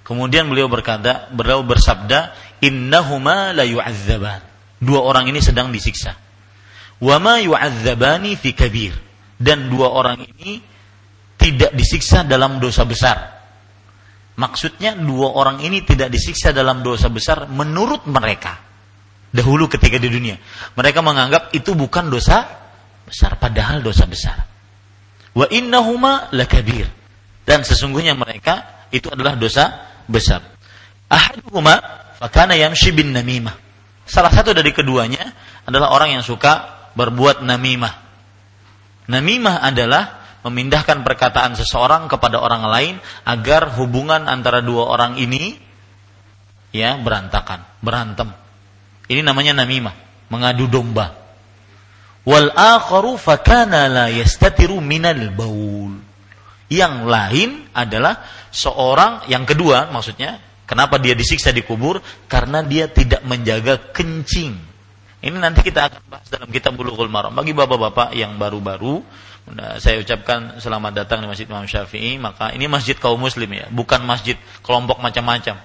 Kemudian beliau berkata, beliau bersabda, "Innahuma la yu'adzaban." Dua orang ini sedang disiksa wama yu'adzabani fi kabir dan dua orang ini tidak disiksa dalam dosa besar. Maksudnya dua orang ini tidak disiksa dalam dosa besar menurut mereka. Dahulu ketika di dunia. Mereka menganggap itu bukan dosa besar. Padahal dosa besar. Wa innahuma lakabir. Dan sesungguhnya mereka itu adalah dosa besar. Ahaduhuma fakana yamshi bin namimah. Salah satu dari keduanya adalah orang yang suka berbuat namimah. Namimah adalah memindahkan perkataan seseorang kepada orang lain agar hubungan antara dua orang ini ya berantakan, berantem. Ini namanya namimah, mengadu domba. Wal akharu fakana la yastatiru minal baul. Yang lain adalah seorang yang kedua maksudnya kenapa dia disiksa di kubur karena dia tidak menjaga kencing ini nanti kita akan bahas dalam kitab Bulughul Maram. Bagi bapak-bapak yang baru-baru, saya ucapkan selamat datang di Masjid Imam Syafi'i. Maka ini masjid kaum muslim ya, bukan masjid kelompok macam-macam.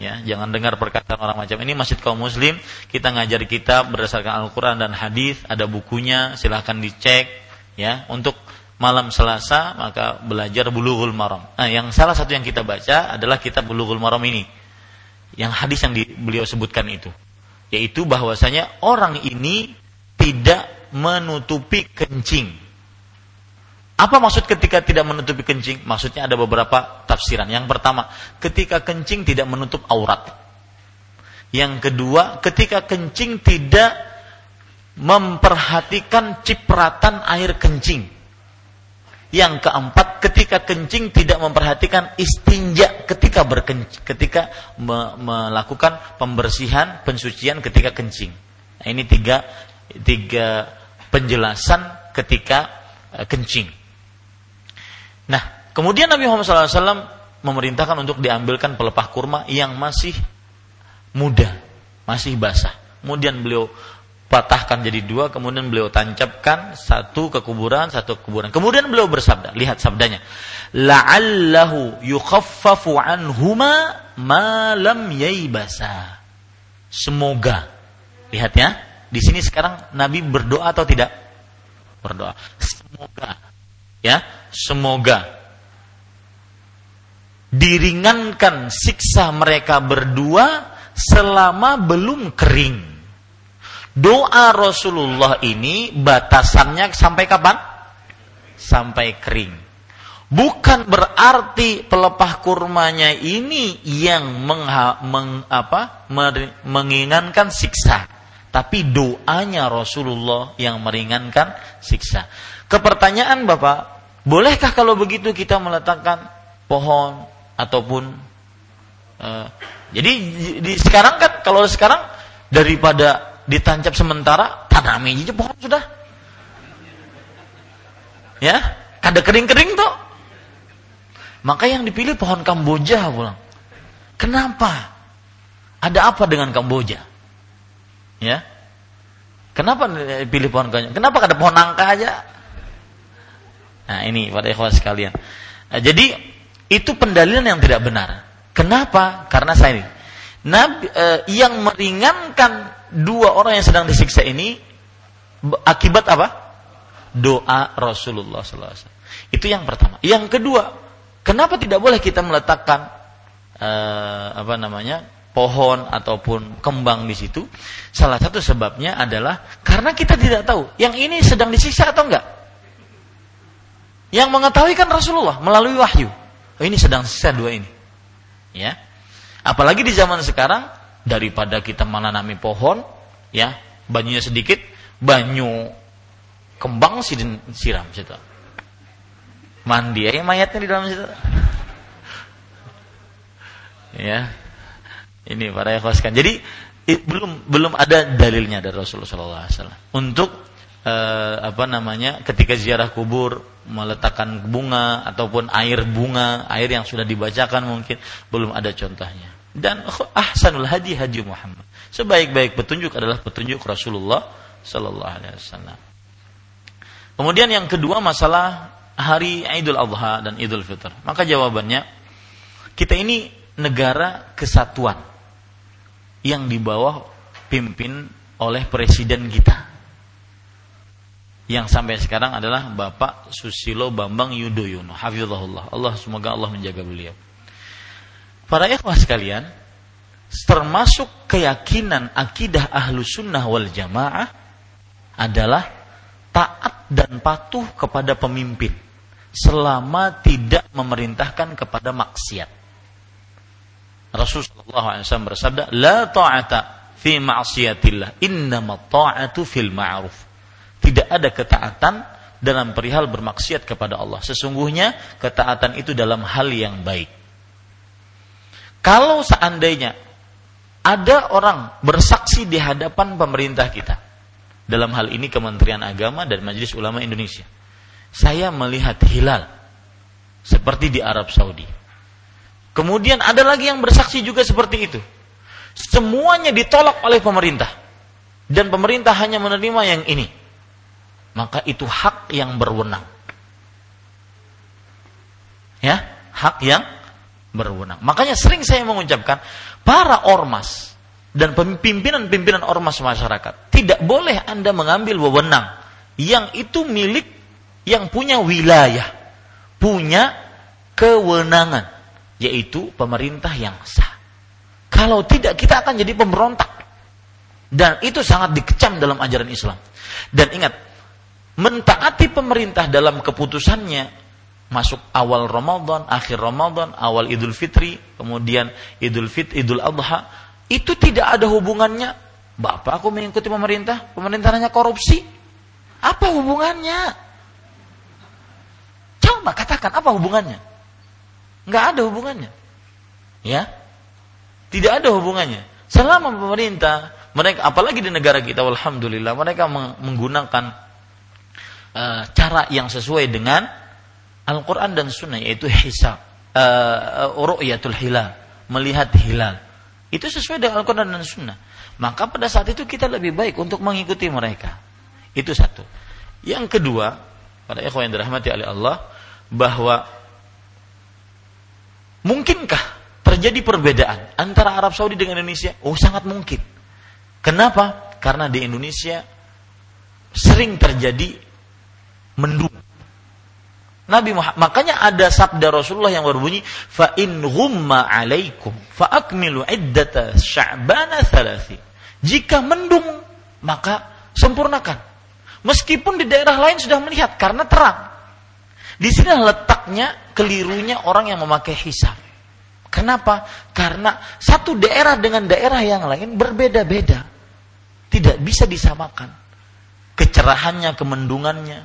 Ya, jangan dengar perkataan orang macam ini masjid kaum muslim. Kita ngajar kitab berdasarkan Al-Qur'an dan hadis, ada bukunya, silahkan dicek ya. Untuk malam Selasa maka belajar Bulughul Maram. Nah, yang salah satu yang kita baca adalah kitab Bulughul Maram ini. Yang hadis yang di, beliau sebutkan itu yaitu bahwasanya orang ini tidak menutupi kencing. Apa maksud ketika tidak menutupi kencing? Maksudnya ada beberapa tafsiran. Yang pertama, ketika kencing tidak menutup aurat. Yang kedua, ketika kencing tidak memperhatikan cipratan air kencing. Yang keempat, ketika kencing tidak memperhatikan istinja ketika berkencing, ketika me melakukan pembersihan, pensucian ketika kencing. Nah, ini tiga tiga penjelasan ketika uh, kencing. Nah, kemudian Nabi Muhammad SAW memerintahkan untuk diambilkan pelepah kurma yang masih muda, masih basah. Kemudian beliau patahkan jadi dua, kemudian beliau tancapkan satu ke kuburan, satu ke kuburan. Kemudian beliau bersabda, lihat sabdanya, la'allahu yukhaffafu anhuma ma lam yaibasa. Semoga, lihat ya, di sini sekarang Nabi berdoa atau tidak? Berdoa. Semoga, ya, semoga diringankan siksa mereka berdua selama belum kering Doa Rasulullah ini batasannya sampai kapan? Sampai kering. Bukan berarti pelepah kurmanya ini yang mengha, meng, apa, menginginkan siksa. Tapi doanya Rasulullah yang meringankan siksa. Kepertanyaan Bapak, bolehkah kalau begitu kita meletakkan pohon ataupun uh, jadi di, sekarang kan kalau sekarang daripada ditancap sementara tanami aja pohon sudah. Ya kada kering-kering tuh maka yang dipilih pohon Kamboja pulang. Kenapa? Ada apa dengan Kamboja? Ya. Kenapa pilih pohon Kamboja? Kenapa ada pohon nangka aja? Nah ini pada ikhwan sekalian. Nah, jadi itu pendalilan yang tidak benar. Kenapa? Karena saya ini. Nabi, eh, yang meringankan dua orang yang sedang disiksa ini akibat apa? Doa Rasulullah SAW. Itu yang pertama. Yang kedua, kenapa tidak boleh kita meletakkan uh, apa namanya pohon ataupun kembang di situ, salah satu sebabnya adalah karena kita tidak tahu yang ini sedang disiksa atau enggak. Yang mengetahui kan Rasulullah melalui wahyu. Oh, ini sedang siksa dua ini. Ya. Apalagi di zaman sekarang daripada kita menanami pohon, ya, banyunya sedikit, banyu kembang siram situ. Mandi ya mayatnya di dalam situ. Ya, ini para ikhwaskan. Jadi belum belum ada dalilnya dari Rasulullah SAW untuk eh, apa namanya ketika ziarah kubur meletakkan bunga ataupun air bunga air yang sudah dibacakan mungkin belum ada contohnya dan ahsanul hadi hadi Muhammad. Sebaik-baik petunjuk adalah petunjuk Rasulullah Sallallahu Alaihi Wasallam. Kemudian yang kedua masalah hari Idul Adha dan Idul Fitr. Maka jawabannya kita ini negara kesatuan yang di bawah pimpin oleh presiden kita. Yang sampai sekarang adalah Bapak Susilo Bambang Yudhoyono. Hafizahullah. Allah semoga Allah menjaga beliau para ikhwah sekalian termasuk keyakinan akidah ahlu sunnah wal jamaah adalah taat dan patuh kepada pemimpin selama tidak memerintahkan kepada maksiat Rasulullah SAW bersabda, La ta'ata fi ma'asiyatillah, innama ta'atu fil ma'ruf. Tidak ada ketaatan dalam perihal bermaksiat kepada Allah. Sesungguhnya ketaatan itu dalam hal yang baik. Kalau seandainya ada orang bersaksi di hadapan pemerintah kita, dalam hal ini Kementerian Agama dan Majelis Ulama Indonesia, saya melihat hilal seperti di Arab Saudi Kemudian ada lagi yang bersaksi juga seperti itu. Semuanya ditolak oleh pemerintah. Dan pemerintah hanya menerima yang ini. Maka itu hak yang berwenang. Ya, hak yang berwenang. Makanya sering saya mengucapkan, para ormas dan pimpinan-pimpinan ormas masyarakat, tidak boleh Anda mengambil wewenang yang itu milik yang punya wilayah, punya kewenangan yaitu pemerintah yang sah. Kalau tidak kita akan jadi pemberontak. Dan itu sangat dikecam dalam ajaran Islam. Dan ingat, mentaati pemerintah dalam keputusannya masuk awal Ramadan, akhir Ramadan, awal Idul Fitri, kemudian Idul Fit, Idul Adha, itu tidak ada hubungannya. Bapak aku mengikuti pemerintah, pemerintah hanya korupsi. Apa hubungannya? Coba katakan apa hubungannya? Nggak ada hubungannya. Ya. Tidak ada hubungannya. Selama pemerintah, mereka apalagi di negara kita alhamdulillah mereka menggunakan uh, cara yang sesuai dengan Al-Qur'an dan Sunnah yaitu hisab uh, ru'yatul hilal, melihat hilal. Itu sesuai dengan Al-Qur'an dan Sunnah. Maka pada saat itu kita lebih baik untuk mengikuti mereka. Itu satu. Yang kedua, pada ikhwan yang dirahmati oleh Allah, bahwa Mungkinkah terjadi perbedaan antara Arab Saudi dengan Indonesia? Oh, sangat mungkin. Kenapa? Karena di Indonesia sering terjadi mendung. Nabi Muhammad, makanya ada sabda Rasulullah yang berbunyi, fa in ghumma alaikum fa akmilu iddata sya'bana thalathi. Jika mendung, maka sempurnakan. Meskipun di daerah lain sudah melihat karena terang. Di sini letaknya kelirunya orang yang memakai hisab. Kenapa? Karena satu daerah dengan daerah yang lain berbeda-beda. Tidak bisa disamakan. Kecerahannya, kemendungannya.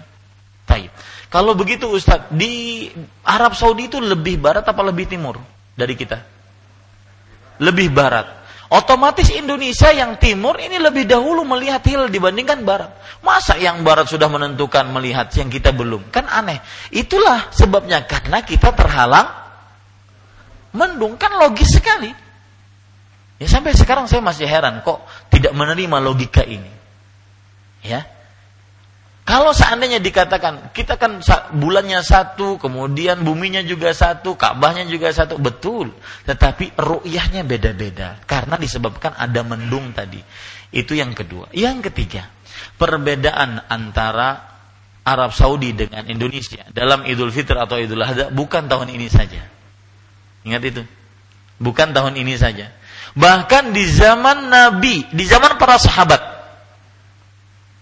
Taib. Kalau begitu Ustadz, di Arab Saudi itu lebih barat apa lebih timur dari kita? Lebih barat. Otomatis Indonesia yang timur ini lebih dahulu melihat hilal dibandingkan barat. Masa yang barat sudah menentukan melihat yang kita belum? Kan aneh. Itulah sebabnya karena kita terhalang mendung. Kan logis sekali. Ya sampai sekarang saya masih heran kok tidak menerima logika ini. Ya. Kalau seandainya dikatakan kita kan bulannya satu, kemudian buminya juga satu, Ka'bahnya juga satu, betul. Tetapi ru'yahnya beda-beda karena disebabkan ada mendung tadi. Itu yang kedua. Yang ketiga, perbedaan antara Arab Saudi dengan Indonesia dalam Idul Fitr atau Idul Adha bukan tahun ini saja. Ingat itu. Bukan tahun ini saja. Bahkan di zaman Nabi, di zaman para sahabat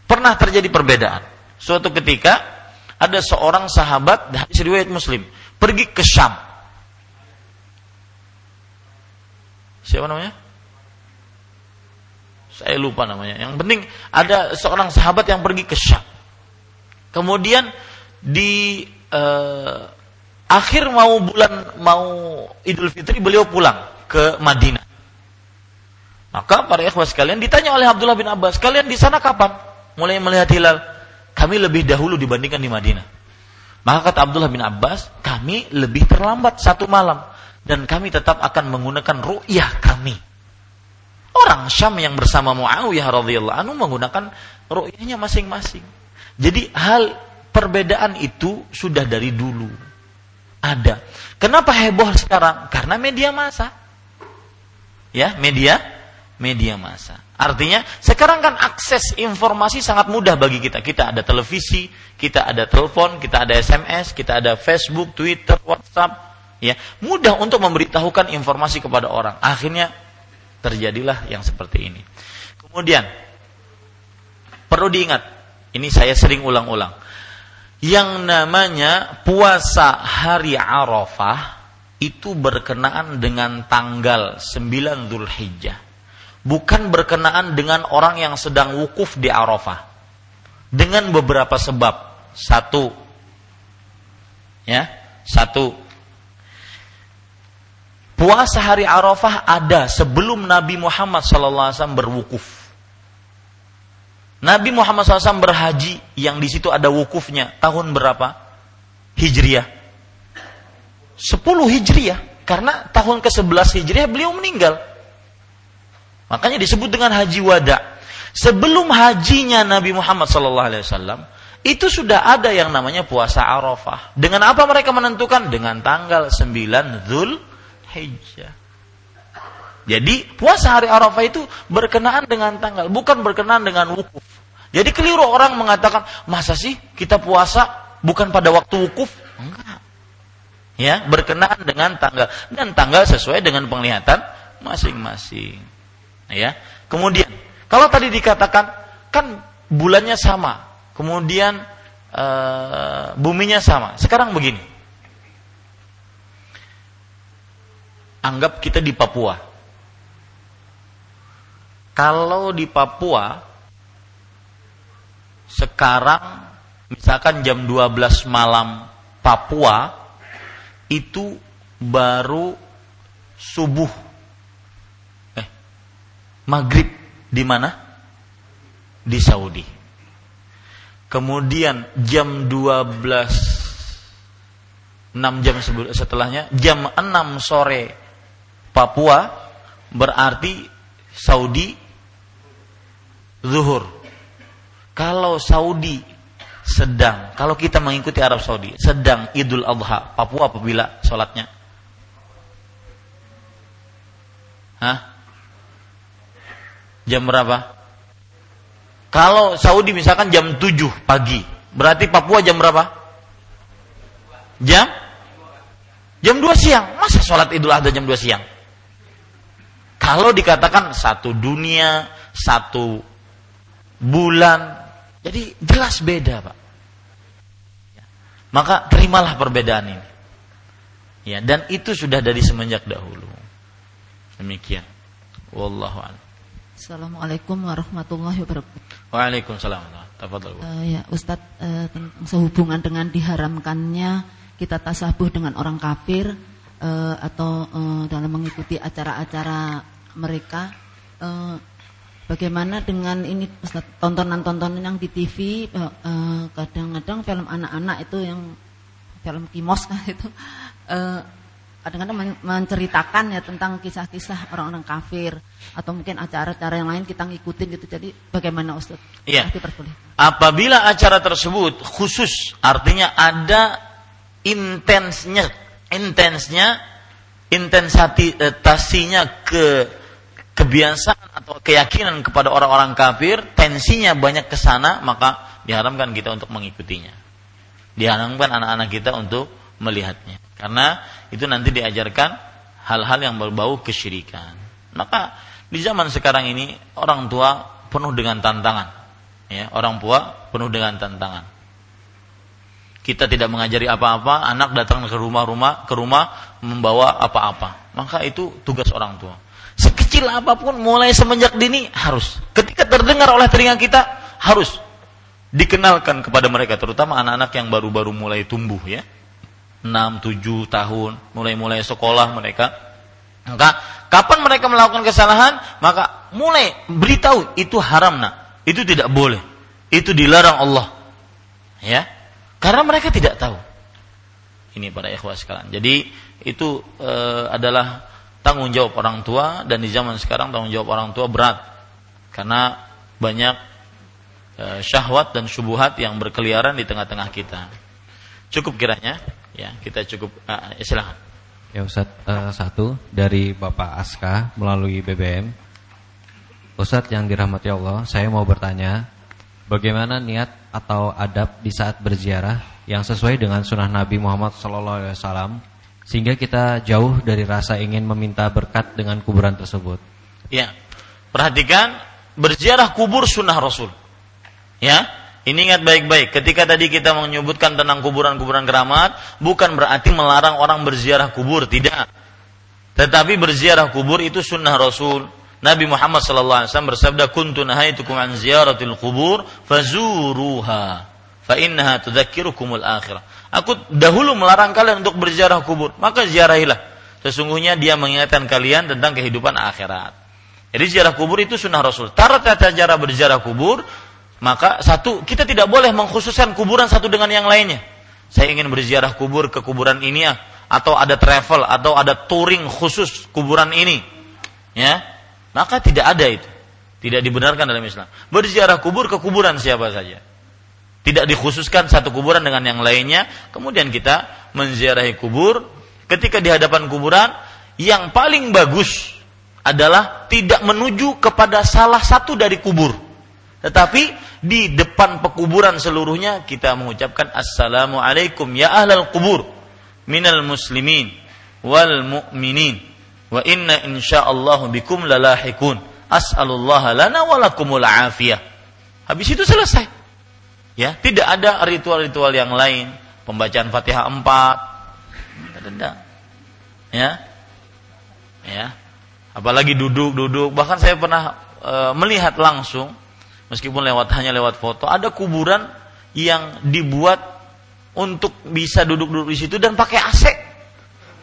pernah terjadi perbedaan. Suatu ketika ada seorang sahabat hadis riwayat Muslim pergi ke Syam. Siapa namanya? Saya lupa namanya. Yang penting ada seorang sahabat yang pergi ke Syam. Kemudian di eh, akhir mau bulan mau Idul Fitri beliau pulang ke Madinah. Maka para ikhwas sekalian ditanya oleh Abdullah bin Abbas, kalian di sana kapan? Mulai melihat hilal. Kami lebih dahulu dibandingkan di Madinah. Maka kata Abdullah bin Abbas, kami lebih terlambat satu malam dan kami tetap akan menggunakan ru'yah kami. Orang Syam yang bersama Muawiyah radhiyallahu anhu menggunakan ru'yahnya masing-masing. Jadi hal perbedaan itu sudah dari dulu ada. Kenapa heboh sekarang? Karena media massa. Ya, media media massa. Artinya sekarang kan akses informasi sangat mudah bagi kita. Kita ada televisi, kita ada telepon, kita ada SMS, kita ada Facebook, Twitter, WhatsApp, ya. Mudah untuk memberitahukan informasi kepada orang. Akhirnya terjadilah yang seperti ini. Kemudian perlu diingat, ini saya sering ulang-ulang. Yang namanya puasa hari Arafah itu berkenaan dengan tanggal 9 Zulhijjah bukan berkenaan dengan orang yang sedang wukuf di Arafah. Dengan beberapa sebab. Satu, ya, satu. Puasa hari Arafah ada sebelum Nabi Muhammad SAW berwukuf. Nabi Muhammad SAW berhaji yang di situ ada wukufnya tahun berapa? Hijriah. 10 Hijriah karena tahun ke-11 Hijriah beliau meninggal. Makanya disebut dengan haji wada. Sebelum hajinya Nabi Muhammad SAW, itu sudah ada yang namanya puasa Arafah. Dengan apa mereka menentukan? Dengan tanggal 9 Dhul Hijjah. Jadi puasa hari Arafah itu berkenaan dengan tanggal, bukan berkenaan dengan wukuf. Jadi keliru orang mengatakan, masa sih kita puasa bukan pada waktu wukuf? Enggak. Ya, berkenaan dengan tanggal dan tanggal sesuai dengan penglihatan masing-masing. Ya. Kemudian kalau tadi dikatakan kan bulannya sama, kemudian e, buminya sama. Sekarang begini. Anggap kita di Papua. Kalau di Papua sekarang misalkan jam 12 malam Papua itu baru subuh maghrib di mana? Di Saudi. Kemudian jam 12 6 jam setelahnya jam 6 sore Papua berarti Saudi zuhur. Kalau Saudi sedang, kalau kita mengikuti Arab Saudi, sedang Idul Adha, Papua apabila sholatnya? Hah? Jam berapa? Kalau Saudi misalkan jam 7 pagi, berarti Papua jam berapa? Jam? Jam 2 siang. Masa sholat idul adha jam 2 siang? Kalau dikatakan satu dunia, satu bulan, jadi jelas beda Pak. Maka terimalah perbedaan ini. Ya, dan itu sudah dari semenjak dahulu. Demikian. Wallahu a'lam. Assalamualaikum warahmatullahi wabarakatuh. Waalaikumsalam. Tafadhol. Uh, ya, Ustadz uh, sehubungan dengan diharamkannya kita tasabuh dengan orang kafir uh, atau uh, dalam mengikuti acara-acara mereka uh, bagaimana dengan ini tontonan-tontonan yang di TV kadang-kadang uh, film anak-anak itu yang film kimos kan itu uh, kadang-kadang menceritakan ya tentang kisah-kisah orang-orang kafir atau mungkin acara-acara yang lain kita ngikutin gitu. Jadi bagaimana Ustaz? Iya. Apabila acara tersebut khusus artinya ada intensnya intensnya intensasinya ke kebiasaan atau keyakinan kepada orang-orang kafir, tensinya banyak ke sana, maka diharamkan kita untuk mengikutinya. Diharamkan anak-anak kita untuk melihatnya. Karena itu nanti diajarkan hal-hal yang berbau kesyirikan. Maka di zaman sekarang ini orang tua penuh dengan tantangan. Ya, orang tua penuh dengan tantangan. Kita tidak mengajari apa-apa, anak datang ke rumah-rumah, ke rumah membawa apa-apa. Maka itu tugas orang tua. Sekecil apa pun mulai semenjak dini harus. Ketika terdengar oleh telinga kita harus dikenalkan kepada mereka terutama anak-anak yang baru-baru mulai tumbuh ya. 6, 7 tahun, mulai-mulai sekolah mereka. Maka kapan mereka melakukan kesalahan, maka mulai beritahu itu haram nak. Itu tidak boleh. Itu dilarang Allah. Ya. Karena mereka tidak tahu. Ini para ikhwah sekalian. Jadi itu e, adalah tanggung jawab orang tua dan di zaman sekarang tanggung jawab orang tua berat. Karena banyak e, syahwat dan syubuhat yang berkeliaran di tengah-tengah kita. Cukup kiranya ya, kita cukup uh, silakan. Ya Ustaz, uh, satu dari Bapak Aska melalui BBM. Ustadz yang dirahmati Allah, saya mau bertanya, bagaimana niat atau adab di saat berziarah yang sesuai dengan sunnah Nabi Muhammad SAW sehingga kita jauh dari rasa ingin meminta berkat dengan kuburan tersebut. Ya, perhatikan berziarah kubur sunnah Rasul. Ya, ini ingat baik-baik. Ketika tadi kita menyebutkan tentang kuburan-kuburan keramat, bukan berarti melarang orang berziarah kubur, tidak. Tetapi berziarah kubur itu sunnah Rasul. Nabi Muhammad wasallam bersabda, "Kuntu nahaitukum an ziyaratil qubur fazuruha fa innaha tudzakkirukumul akhirah." Aku dahulu melarang kalian untuk berziarah kubur, maka ziarahilah. Sesungguhnya dia mengingatkan kalian tentang kehidupan akhirat. Jadi ziarah kubur itu sunnah Rasul. Tata cara berziarah kubur, maka satu kita tidak boleh mengkhususkan kuburan satu dengan yang lainnya. Saya ingin berziarah kubur ke kuburan ini ya, atau ada travel atau ada touring khusus kuburan ini. Ya, maka tidak ada itu. Tidak dibenarkan dalam Islam. Berziarah kubur ke kuburan siapa saja. Tidak dikhususkan satu kuburan dengan yang lainnya. Kemudian kita menziarahi kubur. Ketika di hadapan kuburan, yang paling bagus adalah tidak menuju kepada salah satu dari kubur. Tetapi di depan pekuburan seluruhnya kita mengucapkan Assalamualaikum ya ahlal kubur minal muslimin wal mu'minin wa inna insyaallah bikum lalahikun as'alullah lana wa lakumul afiyah. Habis itu selesai. Ya tidak ada ritual-ritual yang lain. Pembacaan Fatihah 4 tidak ya. Ya. Apalagi duduk-duduk. Bahkan saya pernah e, melihat langsung meskipun lewat hanya lewat foto ada kuburan yang dibuat untuk bisa duduk-duduk di situ dan pakai AC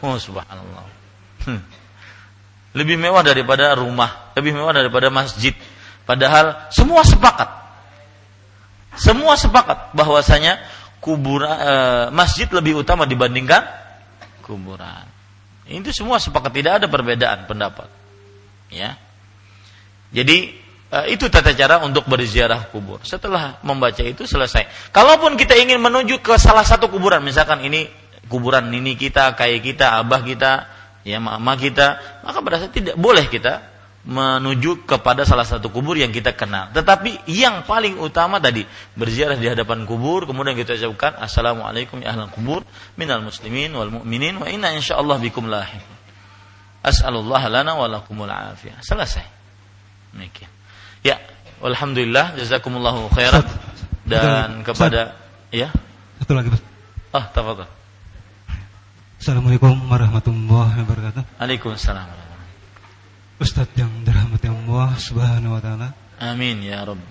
oh subhanallah hmm lebih mewah daripada rumah, lebih mewah daripada masjid. Padahal semua sepakat. Semua sepakat bahwasanya kuburan e, masjid lebih utama dibandingkan kuburan. Itu semua sepakat tidak ada perbedaan pendapat. Ya. Jadi itu tata cara untuk berziarah kubur. Setelah membaca itu selesai. Kalaupun kita ingin menuju ke salah satu kuburan, misalkan ini kuburan ini kita, kayak kita, abah kita, ya mama kita, maka pada saat tidak boleh kita menuju kepada salah satu kubur yang kita kenal. Tetapi yang paling utama tadi berziarah di hadapan kubur, kemudian kita ucapkan assalamualaikum ya ahlan kubur minal muslimin wal mu'minin wa inna insyaallah bikum lahir. As'alullah lana wa lakumul afiyah. Selesai. Demikian. Ya, alhamdulillah jazakumullahu khairan dan kepada ya. Satu lagi, Pak. Ah, tafadhol. Assalamualaikum warahmatullahi wabarakatuh. Waalaikumsalam. Ustadz yang dirahmati Allah Subhanahu wa taala. Amin ya Rabb.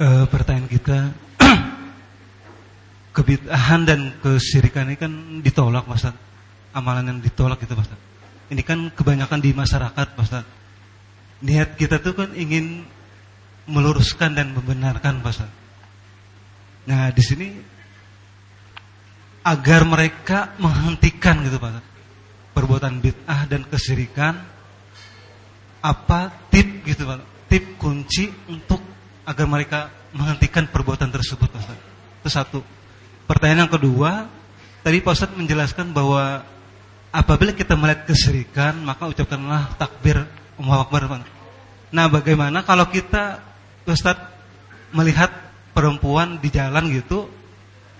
E, pertanyaan kita kebid'ahan dan kesyirikan ini kan ditolak Mas Amalan yang ditolak itu Mas Ini kan kebanyakan di masyarakat Mas Niat kita tuh kan ingin meluruskan dan membenarkan Mas Nah, di sini agar mereka menghentikan gitu Pak perbuatan bid'ah dan kesirikan apa tip gitu Pak tip kunci untuk agar mereka menghentikan perbuatan tersebut Pak itu satu. Pertanyaan yang kedua tadi Pak Ustaz menjelaskan bahwa apabila kita melihat kesirikan maka ucapkanlah takbir Allahu Akbar Pak nah bagaimana kalau kita Ustaz melihat perempuan di jalan gitu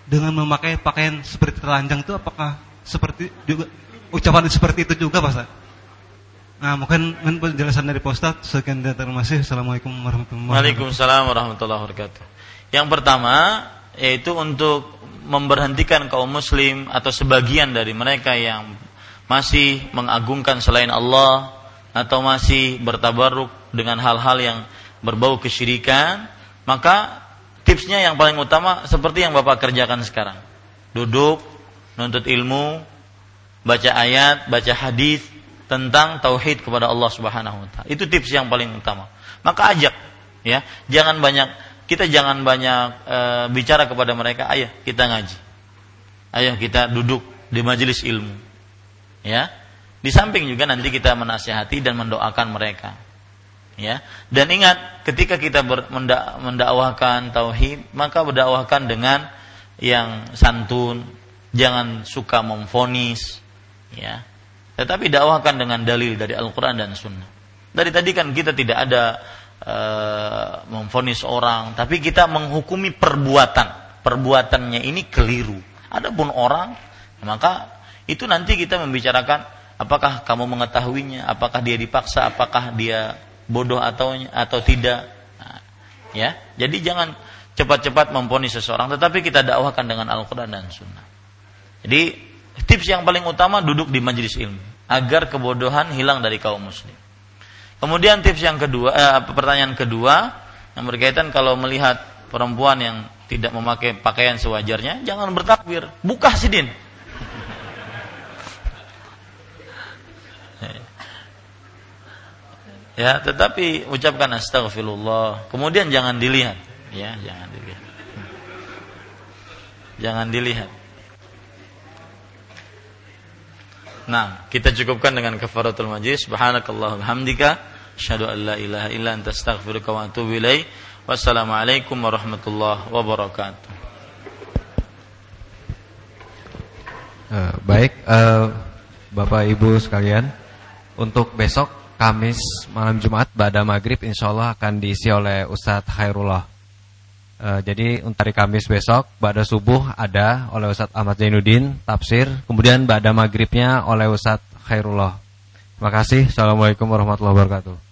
dengan memakai pakaian seperti telanjang itu apakah seperti juga ucapan seperti itu juga Pak Nah, mungkin penjelasan dari Pak Ustaz. Sekian terima kasih. Assalamualaikum warahmatullahi wabarakatuh. Waalaikumsalam warahmatullahi wabarakatuh. Yang pertama yaitu untuk memberhentikan kaum muslim atau sebagian dari mereka yang masih mengagungkan selain Allah atau masih bertabaruk dengan hal-hal yang berbau kesyirikan, maka tipsnya yang paling utama seperti yang Bapak kerjakan sekarang. Duduk, nuntut ilmu, baca ayat, baca hadis, tentang tauhid kepada Allah Subhanahu wa taala. Itu tips yang paling utama. Maka ajak ya, jangan banyak kita jangan banyak e, bicara kepada mereka, ayo kita ngaji. Ayo kita duduk di majelis ilmu. Ya. Di samping juga nanti kita menasihati dan mendoakan mereka. Ya. Dan ingat, ketika kita mendak, mendakwahkan tauhid, maka berdakwahkan dengan yang santun, jangan suka memfonis, ya tetapi dakwahkan dengan dalil dari Al-Quran dan Sunnah. Dari tadi kan kita tidak ada uh, memfonis orang, tapi kita menghukumi perbuatan. Perbuatannya ini keliru. Adapun orang, maka itu nanti kita membicarakan apakah kamu mengetahuinya, apakah dia dipaksa, apakah dia bodoh atau atau tidak. Nah, ya, jadi jangan cepat-cepat memfonis seseorang, tetapi kita dakwahkan dengan Al-Quran dan Sunnah. Jadi tips yang paling utama duduk di majelis ilmu agar kebodohan hilang dari kaum muslim. Kemudian tips yang kedua, eh, pertanyaan kedua yang berkaitan kalau melihat perempuan yang tidak memakai pakaian sewajarnya, jangan bertakbir, buka sidin. Ya, tetapi ucapkan astagfirullah. Kemudian jangan dilihat, ya, jangan dilihat. Jangan dilihat. Nah, kita cukupkan dengan kafaratul majlis. Subhanakallah hamdika asyhadu an la ilaha illa anta astaghfiruka wa atubu ilaik. Wassalamualaikum warahmatullahi wabarakatuh. Uh, baik, uh, Bapak Ibu sekalian, untuk besok Kamis malam Jumat pada maghrib insya Allah akan diisi oleh Ustadz Khairullah. Uh, jadi untuk hari Kamis besok pada subuh ada oleh Ustadz Ahmad Zainuddin tafsir, kemudian pada maghribnya oleh Ustadz Khairullah. Terima kasih. Assalamualaikum warahmatullahi wabarakatuh.